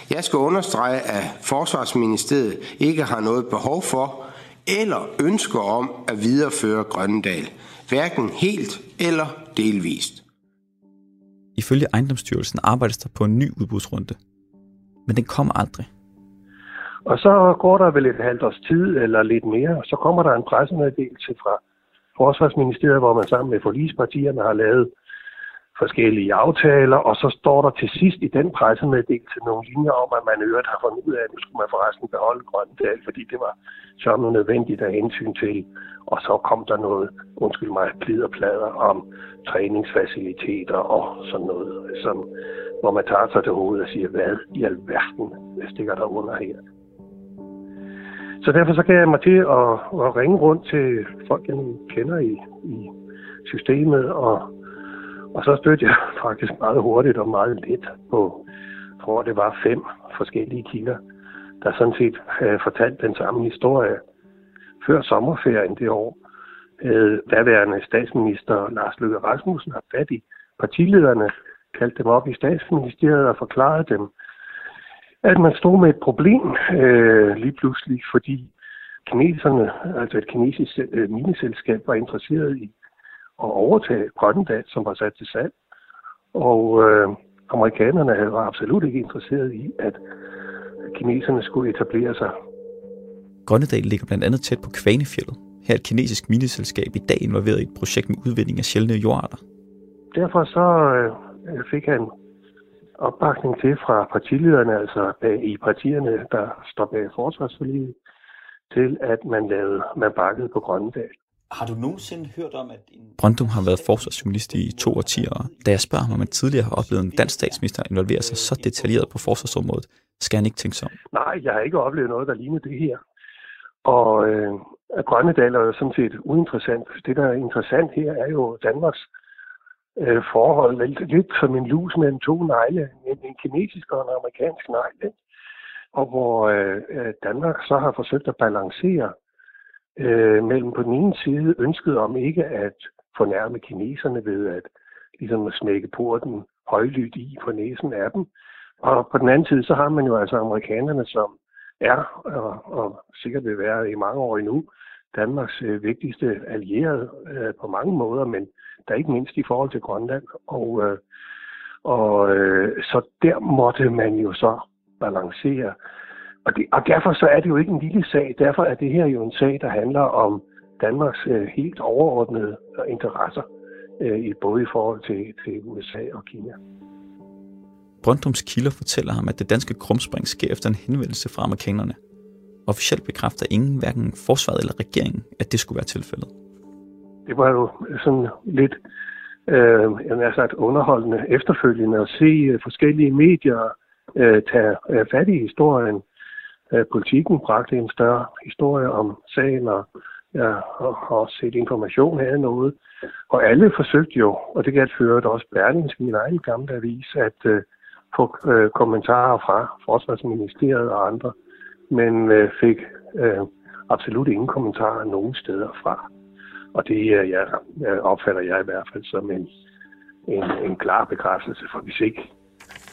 Jeg skal understrege, at Forsvarsministeriet ikke har noget behov for eller ønsker om at videreføre Grønnedal, hverken helt eller delvist. Ifølge ejendomsstyrelsen arbejdes der på en ny udbudsrunde, men den kommer aldrig. Og så går der vel et halvt års tid eller lidt mere, og så kommer der en pressemeddelelse fra Forsvarsministeriet, hvor man sammen med forlispartierne har lavet forskellige aftaler, og så står der til sidst i den pressemeddelelse nogle linjer om, at man øvrigt har fundet ud af, at nu skulle man forresten beholde Grøndal, fordi det var så noget nødvendigt af hensyn til. Og så kom der noget, undskyld mig, plid plader om træningsfaciliteter og sådan noget, som, hvor man tager sig til hovedet og siger, hvad i alverden stikker der under her. Så derfor så gav jeg mig til at, at ringe rundt til folk, jeg kender i, i systemet, og og så stødte jeg faktisk meget hurtigt og meget let på, tror det var fem forskellige kilder, der sådan set øh, havde fortalt den samme historie. Før sommerferien det år havde daværende statsminister Lars Løkke Rasmussen haft fat i partilederne, kaldte dem op i statsministeriet og forklarede dem, at man stod med et problem øh, lige pludselig, fordi kineserne, altså et kinesisk øh, mineselskab, var interesseret i at overtage Grønnedal, som var sat til salg. Og øh, amerikanerne var absolut ikke interesseret i, at kineserne skulle etablere sig. Grønnedal ligger blandt andet tæt på Kvanefjellet. Her er et kinesisk mineselskab i dag involveret i et projekt med udvinding af sjældne jordarter. Derfor så øh, fik han opbakning til fra partilederne, altså bag, i partierne, der står bag forsvarsforliget, til at man, lavede, man bakkede på Grønnedal. Har du nogensinde hørt om, at... En... Brøndum har været forsvarsjournalist i to årtier, og da jeg spørger ham, om han tidligere har oplevet en dansk statsminister involvere sig så detaljeret på forsvarsområdet, skal han ikke tænke sig om. Nej, jeg har ikke oplevet noget, der ligner det her. Og øh, Grønnedal er jo sådan set uinteressant. Det, der er interessant her, er jo Danmarks øh, forhold. Lidt, som en lus mellem to negle. En, en kinesisk og en amerikansk negle. Og hvor øh, øh Danmark så har forsøgt at balancere øh, mellem på den ene side ønsket om ikke at fornærme kineserne ved at ligesom at smække porten højlydt i på næsen af dem. Og på den anden side, så har man jo altså amerikanerne, som er, og, og sikkert vil være i mange år endnu, Danmarks øh, vigtigste allierede øh, på mange måder, men der er ikke mindst i forhold til Grønland. Og, øh, og øh, så der måtte man jo så balancere og, det, og derfor så er det jo ikke en lille sag. Derfor er det her jo en sag, der handler om Danmarks øh, helt overordnede interesser, øh, både i forhold til, til USA og Kina. Brøndrums kilder fortæller ham, at det danske krumspring sker efter en henvendelse fra amerikanerne. Officielt bekræfter ingen, hverken forsvaret eller regeringen, at det skulle være tilfældet det var jo sådan lidt øh, jeg sagt, underholdende efterfølgende at se øh, forskellige medier øh, tage øh, fat i historien. Øh, politikken bragte en større historie om sagen, og jeg har også set information her noget. Og alle forsøgte jo, og det galt ført også Berlingske, min egen gamle avis, at øh, få øh, kommentarer fra Forsvarsministeriet og andre, men øh, fik øh, absolut ingen kommentarer nogen steder fra. Og det ja, opfatter jeg i hvert fald som en, en, en klar bekræftelse, for hvis ikke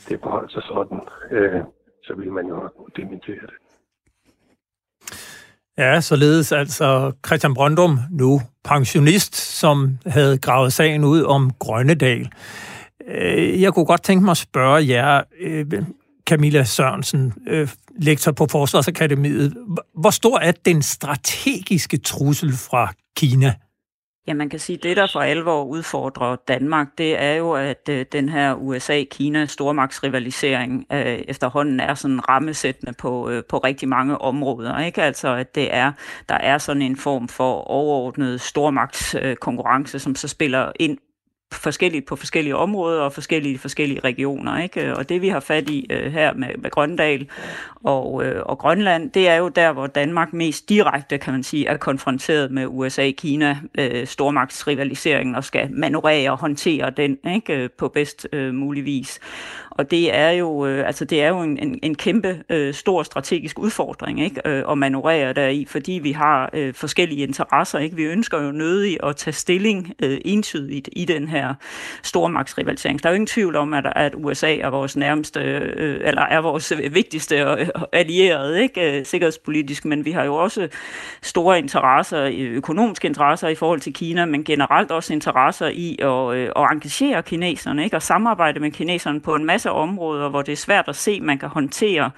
det forholdt sig sådan, øh, så vil man jo dementere det. Ja, således altså Christian Brøndum, nu pensionist, som havde gravet sagen ud om Grønnedal. Øh, jeg kunne godt tænke mig at spørge jer, øh, Camilla Sørensen, øh, lektor på Forsvarsakademiet. Hvor stor er den strategiske trussel fra Kina? Ja, man kan sige, at det, der for alvor udfordrer Danmark, det er jo, at øh, den her USA-Kina-stormagtsrivalisering øh, efterhånden er sådan rammesættende på, øh, på rigtig mange områder. Ikke? Altså, at det er, der er sådan en form for overordnet stormagtskonkurrence, som så spiller ind forskelligt på forskellige områder og forskellige forskellige regioner. Ikke? Og det vi har fat i øh, her med, med Grøndal og, øh, og Grønland, det er jo der, hvor Danmark mest direkte, kan man sige, er konfronteret med USA-Kina øh, stormagtsrivaliseringen og skal manøvrere og håndtere den ikke? Øh, på bedst øh, mulig vis. Og det er jo, øh, altså det er jo en, en, en kæmpe øh, stor strategisk udfordring ikke? Øh, at manøvrere deri, fordi vi har øh, forskellige interesser. Ikke? Vi ønsker jo nødig at tage stilling øh, entydigt i den her stormagtsrivalisering. Der er jo ingen tvivl om, at, at USA er vores nærmeste, øh, eller er vores vigtigste øh, allierede ikke? Øh, sikkerhedspolitisk, men vi har jo også store interesser, øh, økonomiske interesser i forhold til Kina, men generelt også interesser i at, øh, at engagere kineserne ikke? og samarbejde med kineserne på en masse masse områder, hvor det er svært at se, at man kan håndtere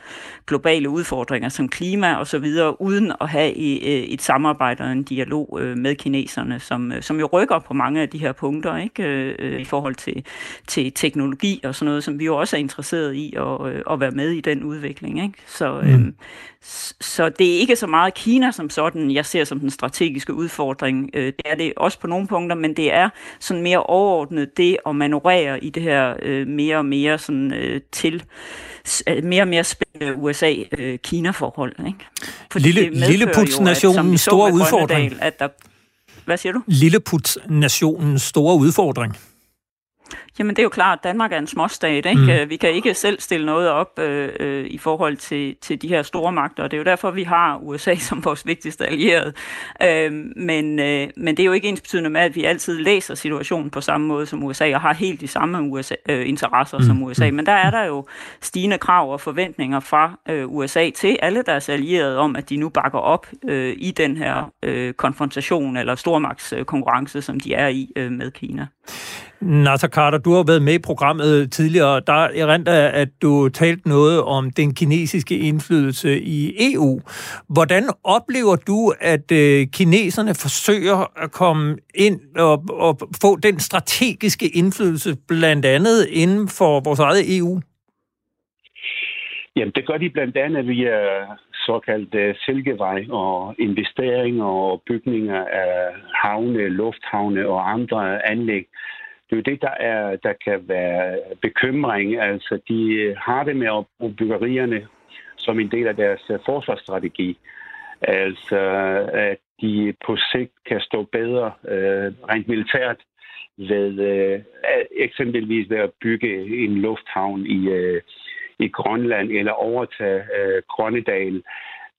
globale udfordringer som klima og så videre, uden at have et, et samarbejde og en dialog øh, med kineserne, som, øh, som jo rykker på mange af de her punkter, ikke øh, i forhold til, til teknologi og sådan noget, som vi jo også er interesseret i at, at være med i den udvikling. Ikke? Så, mm. øhm, så det er ikke så meget Kina som sådan, jeg ser som den strategiske udfordring. Det er det også på nogle punkter, men det er sådan mere overordnet det at manøvrere i det her mere og mere sådan til mere og mere spændende USA-Kina-forhold. Ikke? Lille, Lilleputs-nationens store udfordring. At der, hvad siger du? Lilleputs-nationens store udfordring. Jamen det er jo klart, at Danmark er en småstat. Ikke? Mm. Øh, vi kan ikke selv stille noget op øh, øh, i forhold til, til de her store magter, og det er jo derfor, vi har USA som vores vigtigste allierede. Øh, men, øh, men det er jo ikke ens betydende med, at vi altid læser situationen på samme måde som USA, og har helt de samme USA, øh, interesser mm. som USA. Men der er der jo stigende krav og forventninger fra øh, USA til alle deres allierede om, at de nu bakker op øh, i den her øh, konfrontation eller stormagtskonkurrence, som de er i øh, med Kina. Nasser Carter, du har været med i programmet tidligere. Der erindrer rent at du talte noget om den kinesiske indflydelse i EU. Hvordan oplever du, at øh, kineserne forsøger at komme ind og, og få den strategiske indflydelse, blandt andet inden for vores eget EU? Jamen, det gør de blandt andet via såkaldt uh, silkevej og investeringer og bygninger af havne, lufthavne og andre anlæg det er jo det, der, er, der kan være bekymring. Altså, de øh, har det med at bruge byggerierne som en del af deres øh, forsvarsstrategi. Altså, at de på sigt kan stå bedre øh, rent militært ved øh, eksempelvis ved at bygge en lufthavn i, øh, i Grønland eller overtage øh, Grønnedal.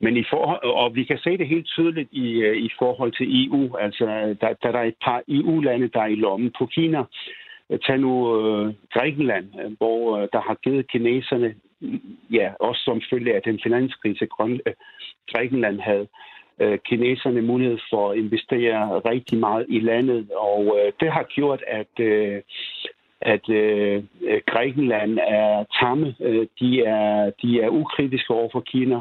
Men i forhold, og vi kan se det helt tydeligt i, øh, i forhold til EU. Altså, der, der er et par EU-lande, der er i lommen på Kina. Tag nu øh, Grækenland, øh, hvor øh, der har givet kineserne, ja, også som følge af den finanskrise, Grøn, øh, Grækenland havde, øh, kineserne mulighed for at investere rigtig meget i landet, og øh, det har gjort, at øh, at øh, Grækenland er tamme. Øh, de er, de er ukritiske over for Kina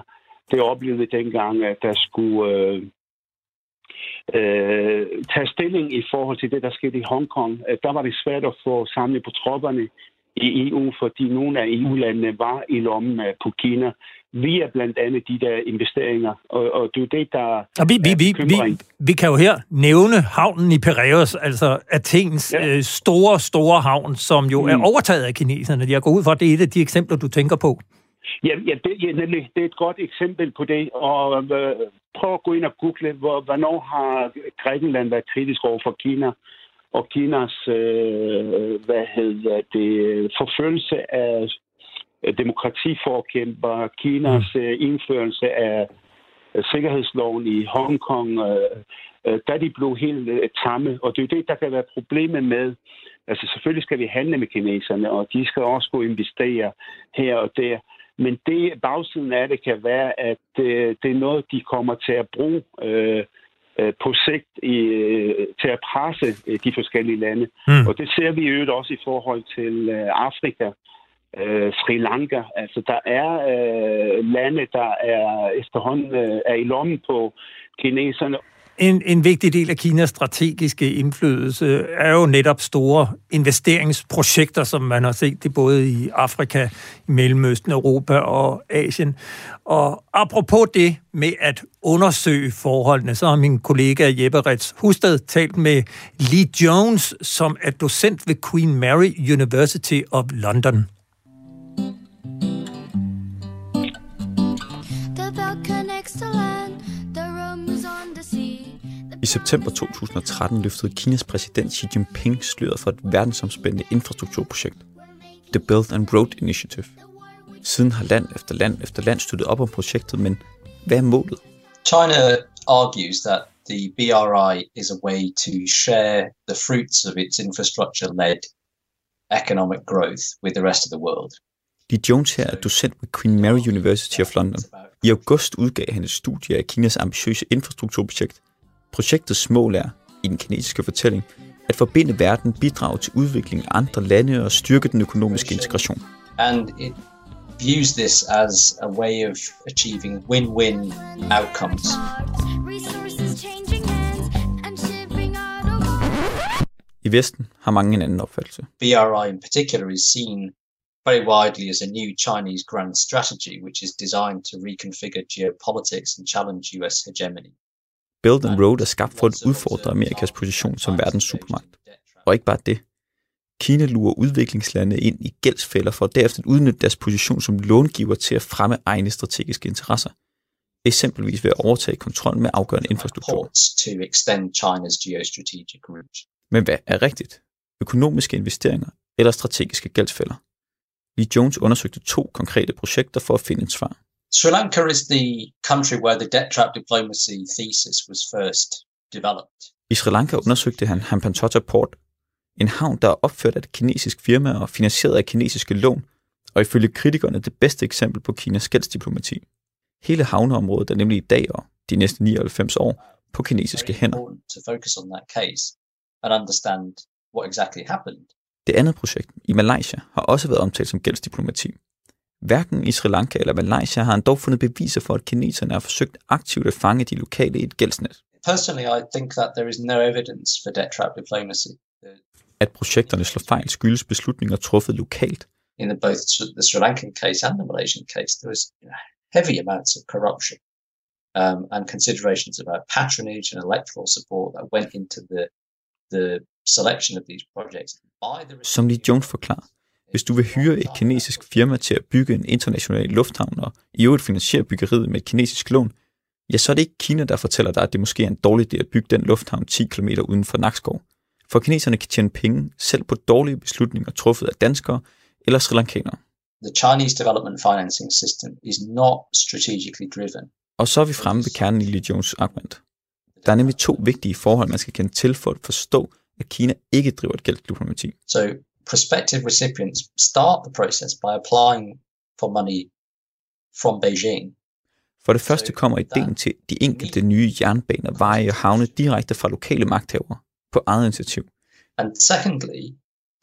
det oplevede dengang, at der skulle øh, øh, tage stilling i forhold til det, der skete i Hongkong. Der var det svært at få samlet på tropperne i EU, fordi nogle af EU-landene var i lommen på Kina via blandt andet de der investeringer. Og, og det er jo det, der og vi, vi, vi, vi, vi kan jo her nævne havnen i Piraeus, altså Athens ja. øh, store, store havn, som jo mm. er overtaget af kineserne. Jeg går ud fra, at det er et af de eksempler, du tænker på. Ja, ja, det, ja nemlig, det er et godt eksempel på det. Og øh, prøv at gå ind og google, hvor, hvornår har Grækenland været kritisk over for Kina? Og Kinas øh, hvad hedder det, forfølgelse af demokratiforkæmper, Kinas mm. Øh, indførelse af sikkerhedsloven i Hongkong, øh, øh, der de blev helt tamme. Og det er jo det, der kan være problemet med. Altså selvfølgelig skal vi handle med kineserne, og de skal også gå investere her og der. Men det bagsiden af det kan være, at det er noget, de kommer til at bruge øh, på sigt i, til at presse de forskellige lande. Mm. Og det ser vi jo også i forhold til Afrika øh, Sri Lanka. Altså, der er øh, lande, der er efterhånden øh, er i lommen på kineserne. En, en vigtig del af Kinas strategiske indflydelse er jo netop store investeringsprojekter, som man har set det både i Afrika, i Mellemøsten, Europa og Asien. Og apropos det med at undersøge forholdene, så har min kollega Jeppe Rets Hustad talt med Lee Jones, som er docent ved Queen Mary University of London. September 2013 løftede Kinas præsident Xi Jinping sløret for et verdensomspændende infrastrukturprojekt, The Belt and Road Initiative. Siden har land efter land efter land støttet op om projektet, men hvad er målet? China argues that the BRI is a way to share the fruits of its infrastructure-led economic growth with the rest of the world. Lee Jones her er docent ved Queen Mary University of London. I august udgav han et studie af Kinas ambitiøse infrastrukturprojekt, Projektets mål er, i den kinesiske fortælling, at forbinde verden, bidrage til udvikling af andre lande og styrke den økonomiske integration. And it views this as a way of achieving win-win outcomes. I Vesten har mange en anden opfattelse. BRI in particular is seen very widely as a new Chinese grand strategy which is designed to reconfigure geopolitics and challenge US hegemony. Belt and Road er skabt for at udfordre Amerikas position som verdens supermagt. Og ikke bare det. Kina lurer udviklingslande ind i gældsfælder for derefter at udnytte deres position som långiver til at fremme egne strategiske interesser. Eksempelvis ved at overtage kontrol med afgørende infrastruktur. Men hvad er rigtigt? Økonomiske investeringer eller strategiske gældsfælder? Lee Jones undersøgte to konkrete projekter for at finde et svar. Sri Lanka is the country where the debt trap diplomacy thesis was first developed. I Sri Lanka undersøgte han Hampantota Port, en havn, der er opført af et kinesisk firma og finansieret af kinesiske lån, og ifølge kritikerne det bedste eksempel på Kinas gældsdiplomati. Hele havneområdet er nemlig i dag og de næste 99 år på kinesiske hænder. Det andet projekt i Malaysia har også været omtalt som gældsdiplomati. Hverken i Sri Lanka eller Malaysia har han dog fundet beviser for, at kineserne har forsøgt aktivt at fange de lokale i et gældsnet. Personally, I think that there is no evidence for debt trap diplomacy. At projekterne slår fejl skyldes beslutninger truffet lokalt. In the, both the Sri Lankan case and the Malaysian case, there was you know, heavy amounts of corruption um, and considerations about patronage and electoral support that went into the the selection of these projects. Som Lee Jones forklarer, hvis du vil hyre et kinesisk firma til at bygge en international lufthavn og i øvrigt finansiere byggeriet med et kinesisk lån, ja, så er det ikke Kina, der fortæller dig, at det måske er en dårlig idé at bygge den lufthavn 10 km uden for Nakskov. For kineserne kan tjene penge selv på dårlige beslutninger truffet af danskere eller sri lankanere. The Chinese development financing system is not strategically driven. Og så er vi fremme ved kernen i Lee Jones argument. Der er nemlig to vigtige forhold, man skal kende til for at forstå, at Kina ikke driver et gældsdiplomati. So prospective recipients start the process by applying for money from Beijing. For det første kommer ideen til de enkelte nye jernbaner, veje og havne direkte fra lokale magthavere på eget initiativ. And secondly,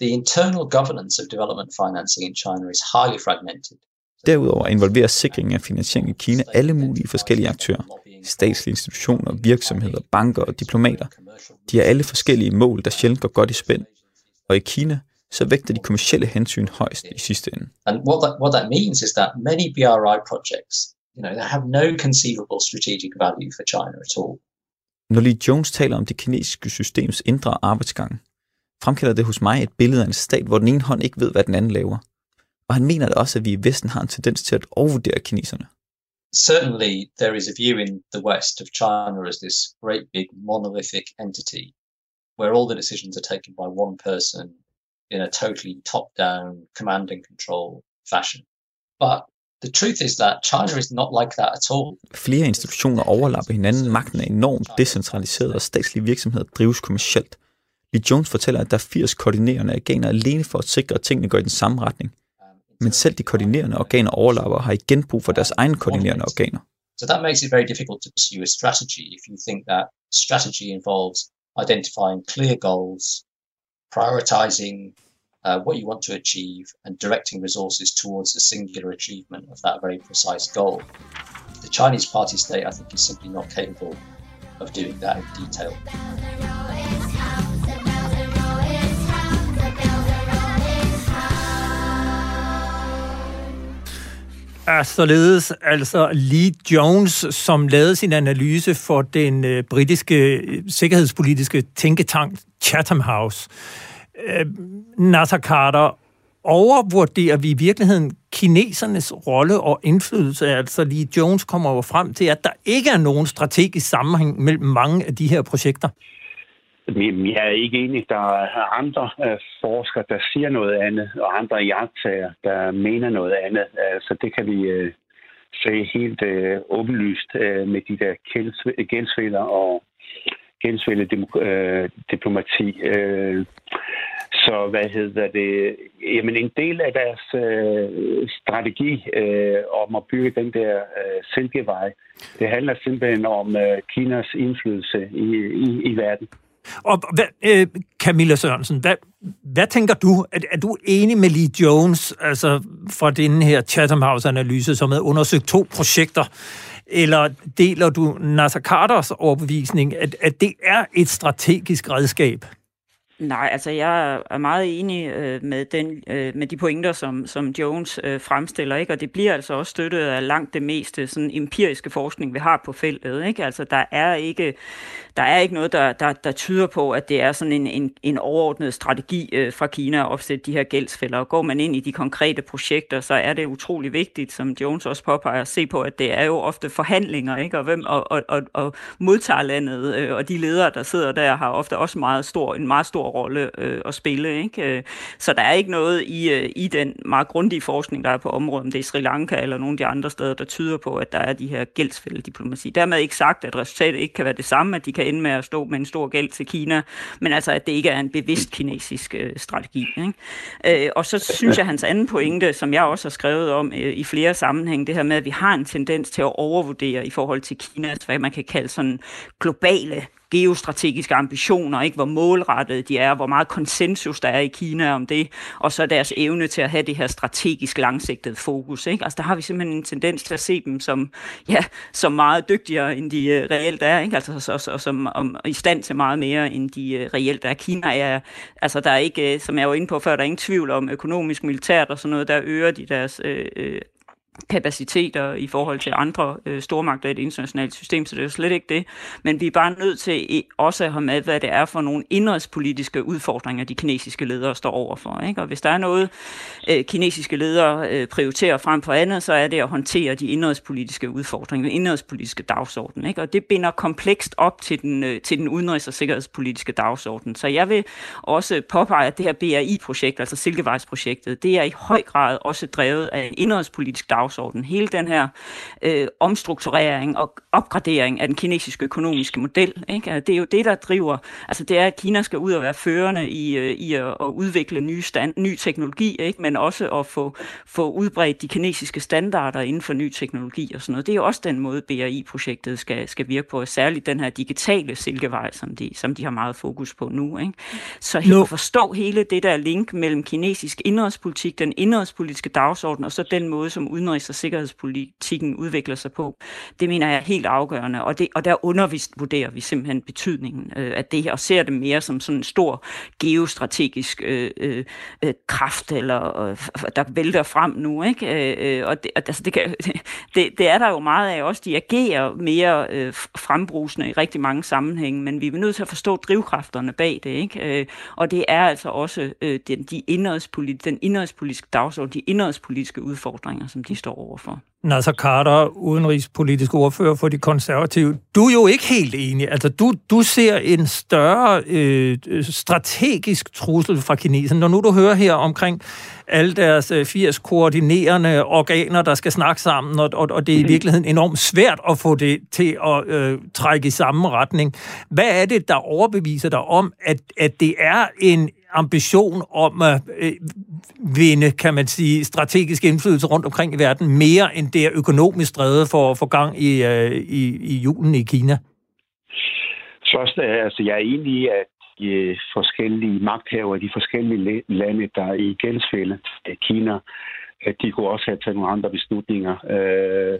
the internal governance of development financing in China is highly fragmented. Derudover involverer sikringen af finansiering i Kina alle mulige forskellige aktører. Statslige institutioner, virksomheder, banker og diplomater. De har alle forskellige mål, der sjældent går godt i spænd. Og i Kina så vægter de kommercielle hensyn højst i sidste ende. And what that, what that means is that many BRI projects, you know, they have no conceivable strategic value for China at all. Når Lee Jones taler om det kinesiske systems indre arbejdsgang, fremkalder det hos mig et billede af en stat, hvor den ene hånd ikke ved, hvad den anden laver. Og han mener da også, at vi i Vesten har en tendens til at overvurdere kineserne. Certainly, there is a view in the West of China as this great big monolithic entity where all the decisions are taken by one person in a totally top-down command and control fashion. But the truth is that China is not like that at all. Flere institutioner overlapper hinanden. Magten er enormt decentraliseret, og statslige virksomheder drives kommercielt. Lee Jones fortæller, at der er 80 koordinerende organer alene for at sikre, at tingene går i den samme retning. Men selv de koordinerende organer overlapper og har igen brug for deres egne koordinerende organer. So that makes it very difficult to pursue a strategy if you think that strategy involves identifying clear goals, prioritizing uh, what you want to achieve, and directing resources towards the singular achievement of that very precise goal. The Chinese party state, I think, is simply not capable of doing that in detail. er således altså Lee Jones, som lavede sin analyse for den øh, britiske øh, sikkerhedspolitiske tænketank Chatham House. Øh, Nasser Carter, overvurderer vi i virkeligheden kinesernes rolle og indflydelse? Altså lige Jones kommer jo frem til, at der ikke er nogen strategisk sammenhæng mellem mange af de her projekter. Jeg er ikke enig. Der er andre øh, forskere, der siger noget andet, og andre jagttager, der mener noget andet. Så det kan vi øh, se helt øh, åbenlyst med de der gældsfælder og gældsfælde øh, diplomati. Øh, så hvad hedder det? Jamen en del af deres øh, strategi øh, om at bygge den der øh, silkevej, det handler simpelthen om øh, Kinas indflydelse i, i, i verden. Og hvad, øh, Camilla Sørensen, hvad, hvad tænker du? Er, er du enig med Lee Jones, altså fra den her Chatham House-analyse, som har undersøgt to projekter, eller deler du Nasser Carters overbevisning, at, at det er et strategisk redskab? Nej, altså jeg er meget enig øh, med, den, øh, med de pointer, som, som Jones øh, fremstiller, ikke? og det bliver altså også støttet af langt det meste sådan empiriske forskning, vi har på feltet. Ikke? Altså der er ikke der er ikke noget, der, der, der tyder på, at det er sådan en, en, en overordnet strategi øh, fra Kina at opsætte de her gældsfælder. Og går man ind i de konkrete projekter, så er det utrolig vigtigt, som Jones også påpeger, at se på, at det er jo ofte forhandlinger, ikke? Og, hvem, og, og, og, og modtagerlandet øh, og de ledere, der sidder der, har ofte også meget stor, en meget stor rolle øh, at spille. Ikke? Øh, så der er ikke noget i, øh, i den meget grundige forskning, der er på området, om det er Sri Lanka eller nogle af de andre steder, der tyder på, at der er de her gældsfældediplomati. Dermed ikke sagt, at resultatet ikke kan være det samme, at de kan ende med at stå med en stor gæld til Kina, men altså, at det ikke er en bevidst kinesisk øh, strategi. Ikke? Øh, og så synes jeg, hans anden pointe, som jeg også har skrevet om øh, i flere sammenhæng, det her med, at vi har en tendens til at overvurdere i forhold til Kinas, altså, hvad man kan kalde sådan globale geostrategiske ambitioner, ikke? hvor målrettede de er, hvor meget konsensus der er i Kina om det, og så deres evne til at have det her strategisk langsigtede fokus. Ikke? Altså der har vi simpelthen en tendens til at se dem som, ja, som meget dygtigere, end de uh, reelt er, ikke? Altså, så, så, som om, i stand til meget mere, end de uh, reelt er. Kina er, altså der er ikke, øh, som jeg var inde på før, der er ingen tvivl om økonomisk, militært og sådan noget, der øger de deres øh, kapaciteter i forhold til andre øh, stormagter i et internationalt system, så det er jo slet ikke det. Men vi er bare nødt til også at have med, hvad det er for nogle indrigspolitiske udfordringer, de kinesiske ledere står overfor. Ikke? Og hvis der er noget, øh, kinesiske ledere øh, prioriterer frem for andet, så er det at håndtere de indrigspolitiske udfordringer, den indrigspolitiske dagsorden. Ikke? Og det binder komplekst op til den, øh, til den udenrigs- og sikkerhedspolitiske dagsorden. Så jeg vil også påpege, at det her BRI-projekt, altså Silkevejsprojektet, det er i høj grad også drevet af en indrigspolitisk dagsorden dagsorden. Hele den her øh, omstrukturering og opgradering af den kinesiske økonomiske model, ikke? Altså, det er jo det, der driver, altså det er, at Kina skal ud og være førende i, øh, i at, at udvikle ny, stand, ny teknologi, ikke? men også at få, få udbredt de kinesiske standarder inden for ny teknologi og sådan noget. Det er jo også den måde, BRI-projektet skal, skal virke på, særligt den her digitale silkevej, som de, som de har meget fokus på nu. Ikke? Så helt no. forstå hele det der link mellem kinesisk indrigspolitik, den indrigspolitiske dagsorden, og så den måde, som udenrigs udenrigs- og sikkerhedspolitikken udvikler sig på. Det mener jeg er helt afgørende, og, det, og der undervurderer vi simpelthen betydningen øh, af det her, og ser det mere som sådan en stor geostrategisk øh, øh, øh kraft, eller øh, der vælter frem nu, ikke? Øh, øh og det, altså det, kan, det, det er der jo meget af også. De agerer mere øh, frembrusende i rigtig mange sammenhænge, men vi er nødt til at forstå drivkræfterne bag det, ikke? Øh, og det er altså også øh, den, de indrigspolit, den indrigspolitiske dagsorden, de indrigspolitiske udfordringer, som de står overfor. Nasser Carter, udenrigspolitisk ordfører for de konservative. Du er jo ikke helt enig. Altså, du, du ser en større øh, strategisk trussel fra kineserne. Når nu du hører her omkring alle deres 80 øh, koordinerende organer, der skal snakke sammen, og, og, og det er i mhm. virkeligheden enormt svært at få det til at øh, trække i samme retning. Hvad er det, der overbeviser dig om, at, at det er en ambition om at øh, vinde, kan man sige, strategisk indflydelse rundt omkring i verden, mere end det er økonomisk drevet for at få gang i, øh, i, i julen i Kina? Først, øh, altså, jeg er enig i, at de forskellige magthavere, de forskellige lande, der er i gældsfælde af Kina, at de kunne også have taget nogle andre beslutninger. Øh,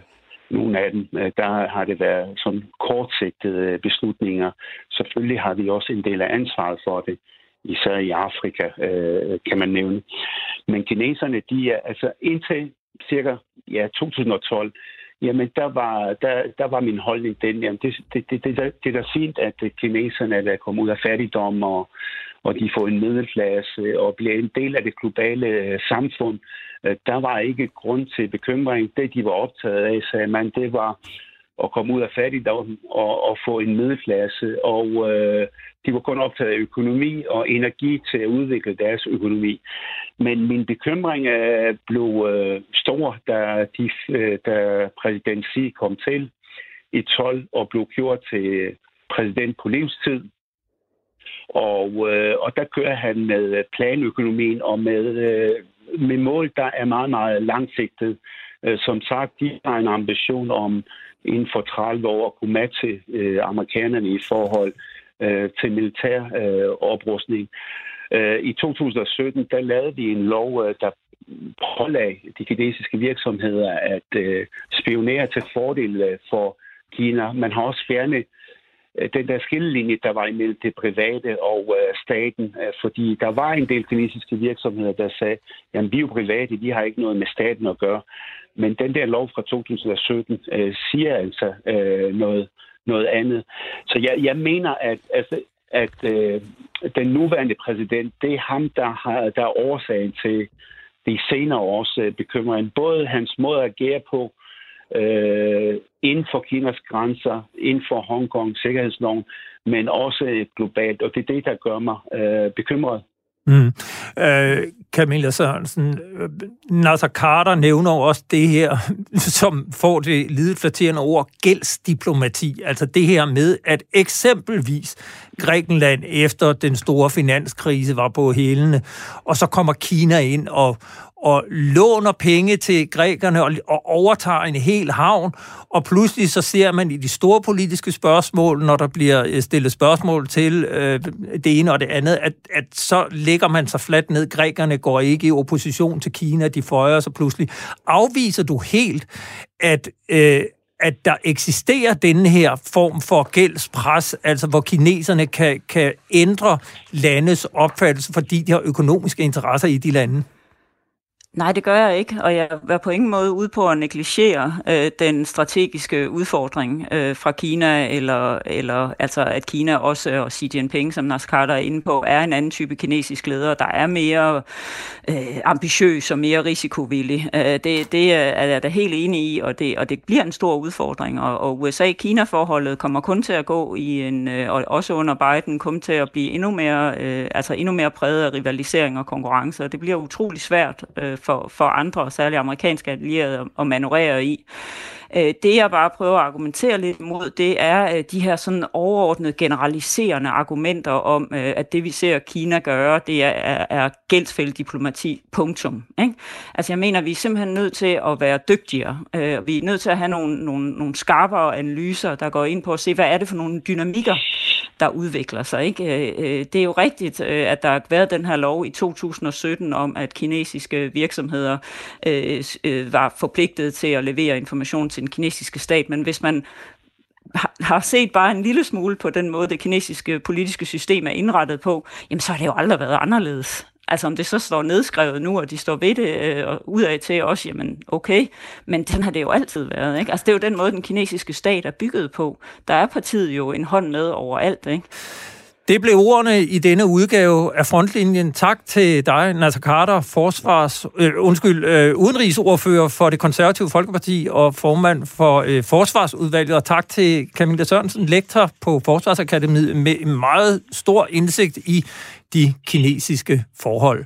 nogle af dem, øh, der har det været sådan kortsigtede beslutninger. Selvfølgelig har vi også en del af ansvaret for det især i Afrika, øh, kan man nævne. Men kineserne, de er altså indtil cirka ja, 2012, jamen der var, der, der var min holdning den, jamen det, det, det, det, det er da fint, at kineserne er kommet ud af fattigdom, og, og de får en middelklasse og bliver en del af det globale øh, samfund. Øh, der var ikke grund til bekymring. Det, de var optaget af, sagde man, det var at komme ud af fattigdom og, og få en middelklasse. Og øh, de var kun optaget af økonomi og energi til at udvikle deres økonomi. Men min bekymring øh, blev øh, stor, da, de, øh, da præsident Xi kom til i 12 og blev gjort til præsident på livstid. Og, øh, og der kører han med planøkonomien og med, øh, med mål, der er meget, meget langsigtet. Øh, som sagt, de har en ambition om inden for 30 år at kunne matche øh, amerikanerne i forhold øh, til militær øh, oprustning. Øh, I 2017 der lavede vi en lov, øh, der pålag de kinesiske virksomheder at øh, spionere til fordel øh, for Kina. Man har også fjernet øh, Øh, den der skillelinje, der var imellem det private og øh, staten, øh, fordi der var en del kinesiske virksomheder, der sagde, jamen vi er jo private, de har ikke noget med staten at gøre. Men den der lov fra 2017 øh, siger altså øh, noget, noget andet. Så jeg, jeg mener, at, altså, at øh, den nuværende præsident, det er ham, der, har, der er årsagen til de senere års øh, bekymring. Både hans måde at agere på, øh, Øh, inden for Kinas grænser, inden for Hongkong, sikkerhedsloven, men også globalt. Og det er det, der gør mig øh, bekymret. Mm. Øh, Camilla Sørensen, øh, Nasser Carter nævner også det her, som får det lideflatterende ord, gældsdiplomati. Altså det her med, at eksempelvis Grækenland efter den store finanskrise var på hælene, og så kommer Kina ind og, og låner penge til grækerne og, og overtager en hel havn, og pludselig så ser man i de store politiske spørgsmål, når der bliver øh, stillet spørgsmål til øh, det ene og det andet, at, at så lægger man sig fladt ned. Grækerne går ikke i opposition til Kina, de føjer sig pludselig. Afviser du helt, at, øh, at der eksisterer denne her form for gældspres, altså hvor kineserne kan, kan ændre landes opfattelse, fordi de har økonomiske interesser i de lande? Nej, det gør jeg ikke, og jeg er på ingen måde ude på at negligere øh, den strategiske udfordring øh, fra Kina, eller, eller altså at Kina også, og Xi Jinping, som Nas Carter er inde på, er en anden type kinesisk leder, der er mere øh, ambitiøs og mere risikovillig. Øh, det, det er jeg da helt enig i, og det, og det bliver en stor udfordring, og, og USA-Kina-forholdet kommer kun til at gå i en, øh, og også under Biden, kommer til at blive endnu mere, øh, altså endnu mere præget af rivalisering og konkurrence, og det bliver utrolig svært øh, for, for andre, særligt amerikanske allierede, at manøvrere i. Øh, det jeg bare prøver at argumentere lidt mod, det er øh, de her sådan overordnede generaliserende argumenter om, øh, at det vi ser Kina gøre, det er, er, gældsfældediplomati, punktum. Ikke? Altså jeg mener, vi er simpelthen nødt til at være dygtigere. Vi er nødt til at have nogle, nogle, nogle skarpere analyser, der går ind på at se, hvad er det for nogle dynamikker, der udvikler sig. Ikke? Det er jo rigtigt, at der har været den her lov i 2017 om, at kinesiske virksomheder var forpligtet til at levere information til den kinesiske stat, men hvis man har set bare en lille smule på den måde, det kinesiske politiske system er indrettet på, jamen så har det jo aldrig været anderledes. Altså om det så står nedskrevet nu, og de står ved det øh, og udad til os, jamen okay, men den har det jo altid været. Ikke? Altså det er jo den måde, den kinesiske stat er bygget på. Der er partiet jo en hånd med overalt. Ikke? Det blev ordene i denne udgave af Frontlinjen. Tak til dig, Nasser Carter, forsvars, øh, undskyld, øh, udenrigsordfører for det konservative Folkeparti og formand for øh, Forsvarsudvalget. Og tak til Camilla Sørensen, lektor på Forsvarsakademiet med meget stor indsigt i de kinesiske forhold.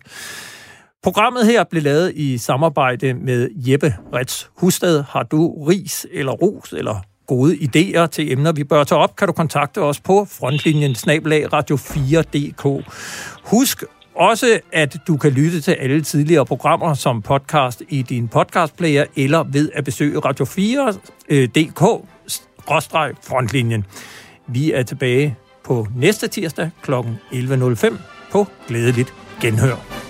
Programmet her blev lavet i samarbejde med Jeppe Rets Husted. Har du ris eller ros eller gode idéer til emner, vi bør tage op, kan du kontakte os på frontlinjen snablag radio4.dk. Husk også, at du kan lytte til alle tidligere programmer som podcast i din podcastplayer eller ved at besøge radio4.dk frontlinjen. Vi er tilbage på næste tirsdag kl. 11.05 på Glædeligt Genhør.